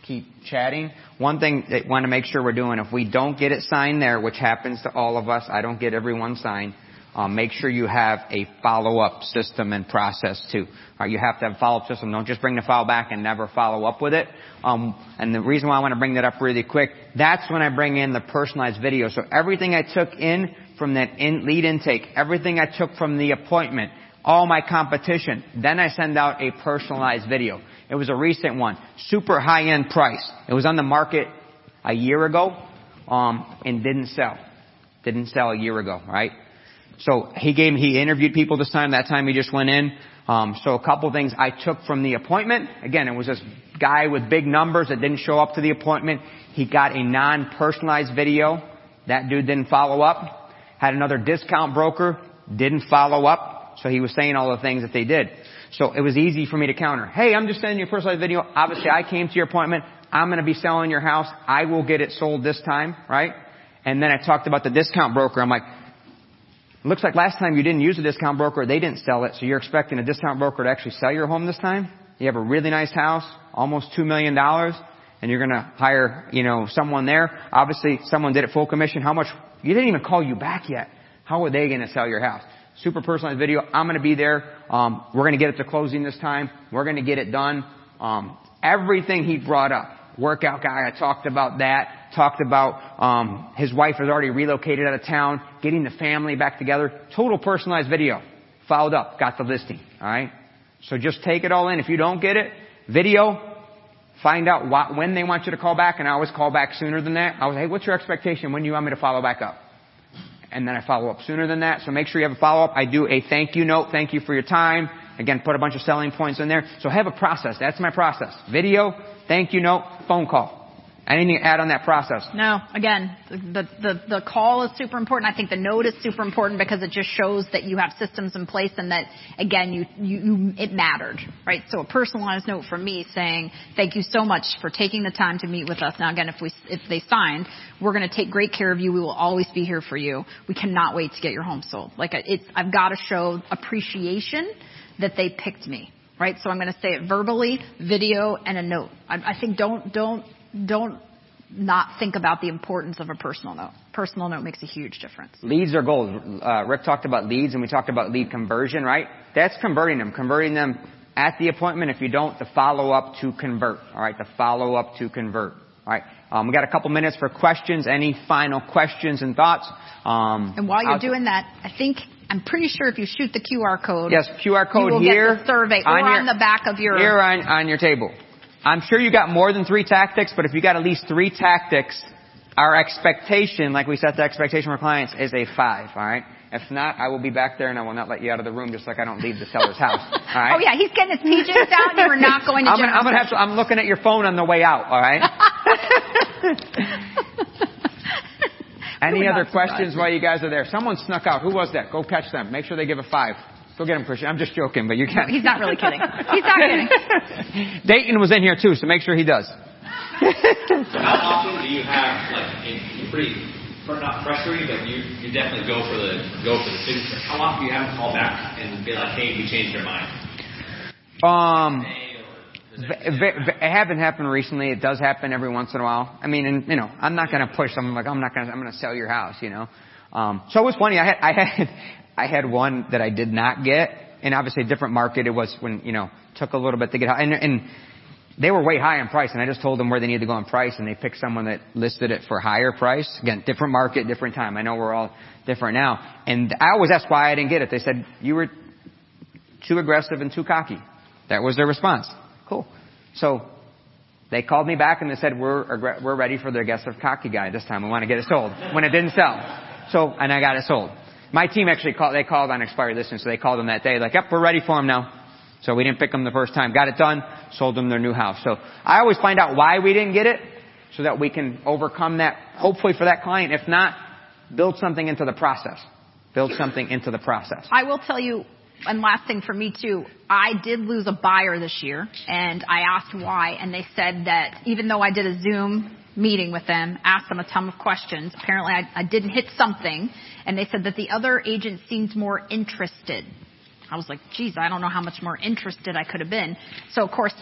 keep chatting. One thing that want to make sure we're doing, if we don't get it signed there, which happens to all of us, I don't get everyone signed. Um, make sure you have a follow-up system and process too. Right, you have to have a follow-up system. Don't just bring the file back and never follow up with it. Um, and the reason why I want to bring that up really quick, that's when I bring in the personalized video. So everything I took in from that in, lead intake, everything I took from the appointment, all my competition, then I send out a personalized video. It was a recent one, super high-end price. It was on the market a year ago, um, and didn't sell. Didn't sell a year ago, right? So he gave, he interviewed people this time. That time he just went in. Um, so a couple things I took from the appointment. Again, it was this guy with big numbers that didn't show up to the appointment. He got a non-personalized video. That dude didn't follow up. Had another discount broker. Didn't follow up. So he was saying all the things that they did. So it was easy for me to counter. Hey, I'm just sending you a personalized video. Obviously I came to your appointment. I'm going to be selling your house. I will get it sold this time, right? And then I talked about the discount broker. I'm like, looks like last time you didn't use a discount broker, they didn't sell it, so you're expecting a discount broker to actually sell your home this time? You have a really nice house, almost $2 million, and you're gonna hire, you know, someone there. Obviously, someone did it full commission. How much, you didn't even call you back yet. How are they gonna sell your house? Super personalized video. I'm gonna be there. Um, we're gonna get it to closing this time. We're gonna get it done. Um, everything he brought up. Workout guy, I talked about that talked about um, his wife has already relocated out of town, getting the family back together. Total personalized video. Followed up, got the listing. All right. So just take it all in. If you don't get it, video. Find out what, when they want you to call back, and I always call back sooner than that. I was, hey, what's your expectation? When do you want me to follow back up? And then I follow up sooner than that. So make sure you have a follow up. I do a thank you note. Thank you for your time. Again, put a bunch of selling points in there. So have a process. That's my process. Video, thank you note, phone call. Anything to add on that process? No. Again, the, the, the call is super important. I think the note is super important because it just shows that you have systems in place and that, again, you, you, you, it mattered, right? So a personalized note from me saying, thank you so much for taking the time to meet with us. Now again, if we, if they signed, we're going to take great care of you. We will always be here for you. We cannot wait to get your home sold. Like it's, I've got to show appreciation that they picked me right? So I'm going to say it verbally, video, and a note. I, I think don't don't don't not think about the importance of a personal note. Personal note makes a huge difference. Leads are gold. Uh, Rick talked about leads and we talked about lead conversion, right? That's converting them. Converting them at the appointment. If you don't, the follow up to convert. Alright, the follow up to convert. Alright, um, we got a couple minutes for questions. Any final questions and thoughts? Um, and while you're doing that, I think I'm pretty sure if you shoot the QR code, yes, QR code you will here get the survey on, on the back of your here on, on your table. I'm sure you got more than three tactics, but if you got at least three tactics, our expectation, like we set the expectation for clients, is a five. All right. If not, I will be back there and I will not let you out of the room just like I don't leave the seller's house. All (laughs) right? Oh yeah, he's getting his PJs out. And you are not going to. I'm gonna, I'm gonna have to. I'm looking at your phone on the way out. All right. (laughs) Any other questions while you guys are there? Someone snuck out. Who was that? Go catch them. Make sure they give a five. Go get him, Christian. I'm just joking, but you can't. He's not really kidding. He's not kidding. (laughs) Dayton was in here too, so make sure he does. How (laughs) often do you have like a pretty not frustrating, but you, you definitely go for the go for the signature. How often do you have them call back and be like, "Hey, we changed our mind"? Um, it hasn't happened recently. It does happen every once in a while. I mean, and you know, I'm not going to push someone like I'm not going to I'm going to sell your house. You know, um, so it was funny. I had I had I had one that I did not get, and obviously a different market. It was when you know took a little bit to get and, and they were way high in price, and I just told them where they needed to go in price, and they picked someone that listed it for higher price. Again, different market, different time. I know we're all different now, and I always asked why I didn't get it. They said you were too aggressive and too cocky. That was their response. Cool. So they called me back and they said we're we're ready for the aggressive cocky guy this time. We want to get it sold when it didn't sell. So and I got it sold. My team actually called, they called on expired listings, so they called them that day, like, yep, we're ready for them now. So we didn't pick them the first time. Got it done, sold them their new house. So I always find out why we didn't get it, so that we can overcome that, hopefully for that client. If not, build something into the process. Build something into the process. I will tell you, and last thing for me too, I did lose a buyer this year, and I asked why, and they said that even though I did a Zoom meeting with them, asked them a ton of questions. Apparently I, I didn't hit something, and they said that the other agent seemed more interested. I was like, geez, I don't know how much more interested I could have been. So of course,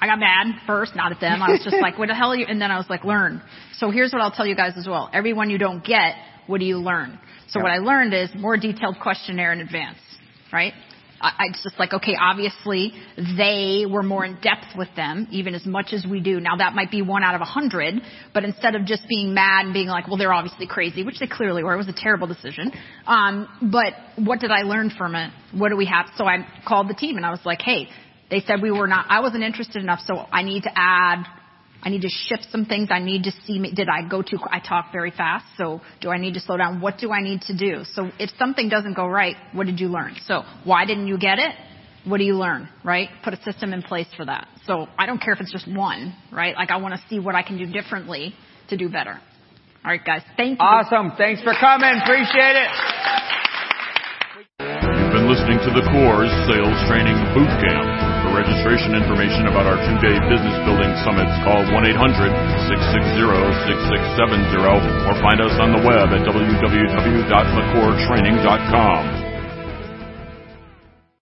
I got mad first, not at them. I was just like, what the hell are you? And then I was like, learn. So here's what I'll tell you guys as well. Everyone you don't get, what do you learn? So what I learned is more detailed questionnaire in advance, right? I, I, it's just like, okay, obviously they were more in depth with them, even as much as we do. Now that might be one out of a hundred, but instead of just being mad and being like, well, they're obviously crazy, which they clearly were. It was a terrible decision. Um, but what did I learn from it? What do we have? So I called the team and I was like, hey, they said we were not, I wasn't interested enough, so I need to add I need to shift some things. I need to see, me did I go too, I talk very fast, so do I need to slow down? What do I need to do? So if something doesn't go right, what did you learn? So why didn't you get it? What do you learn, right? Put a system in place for that. So I don't care if it's just one, right? Like I want to see what I can do differently to do better. All right, guys. Thank you. Awesome. Thanks for coming. Appreciate it. You've been listening to the Core's Sales Training Boot Camp registration information about our two-day business building summits, call 1-800-660-6670 or find us on the web at www.thecoretraining.com.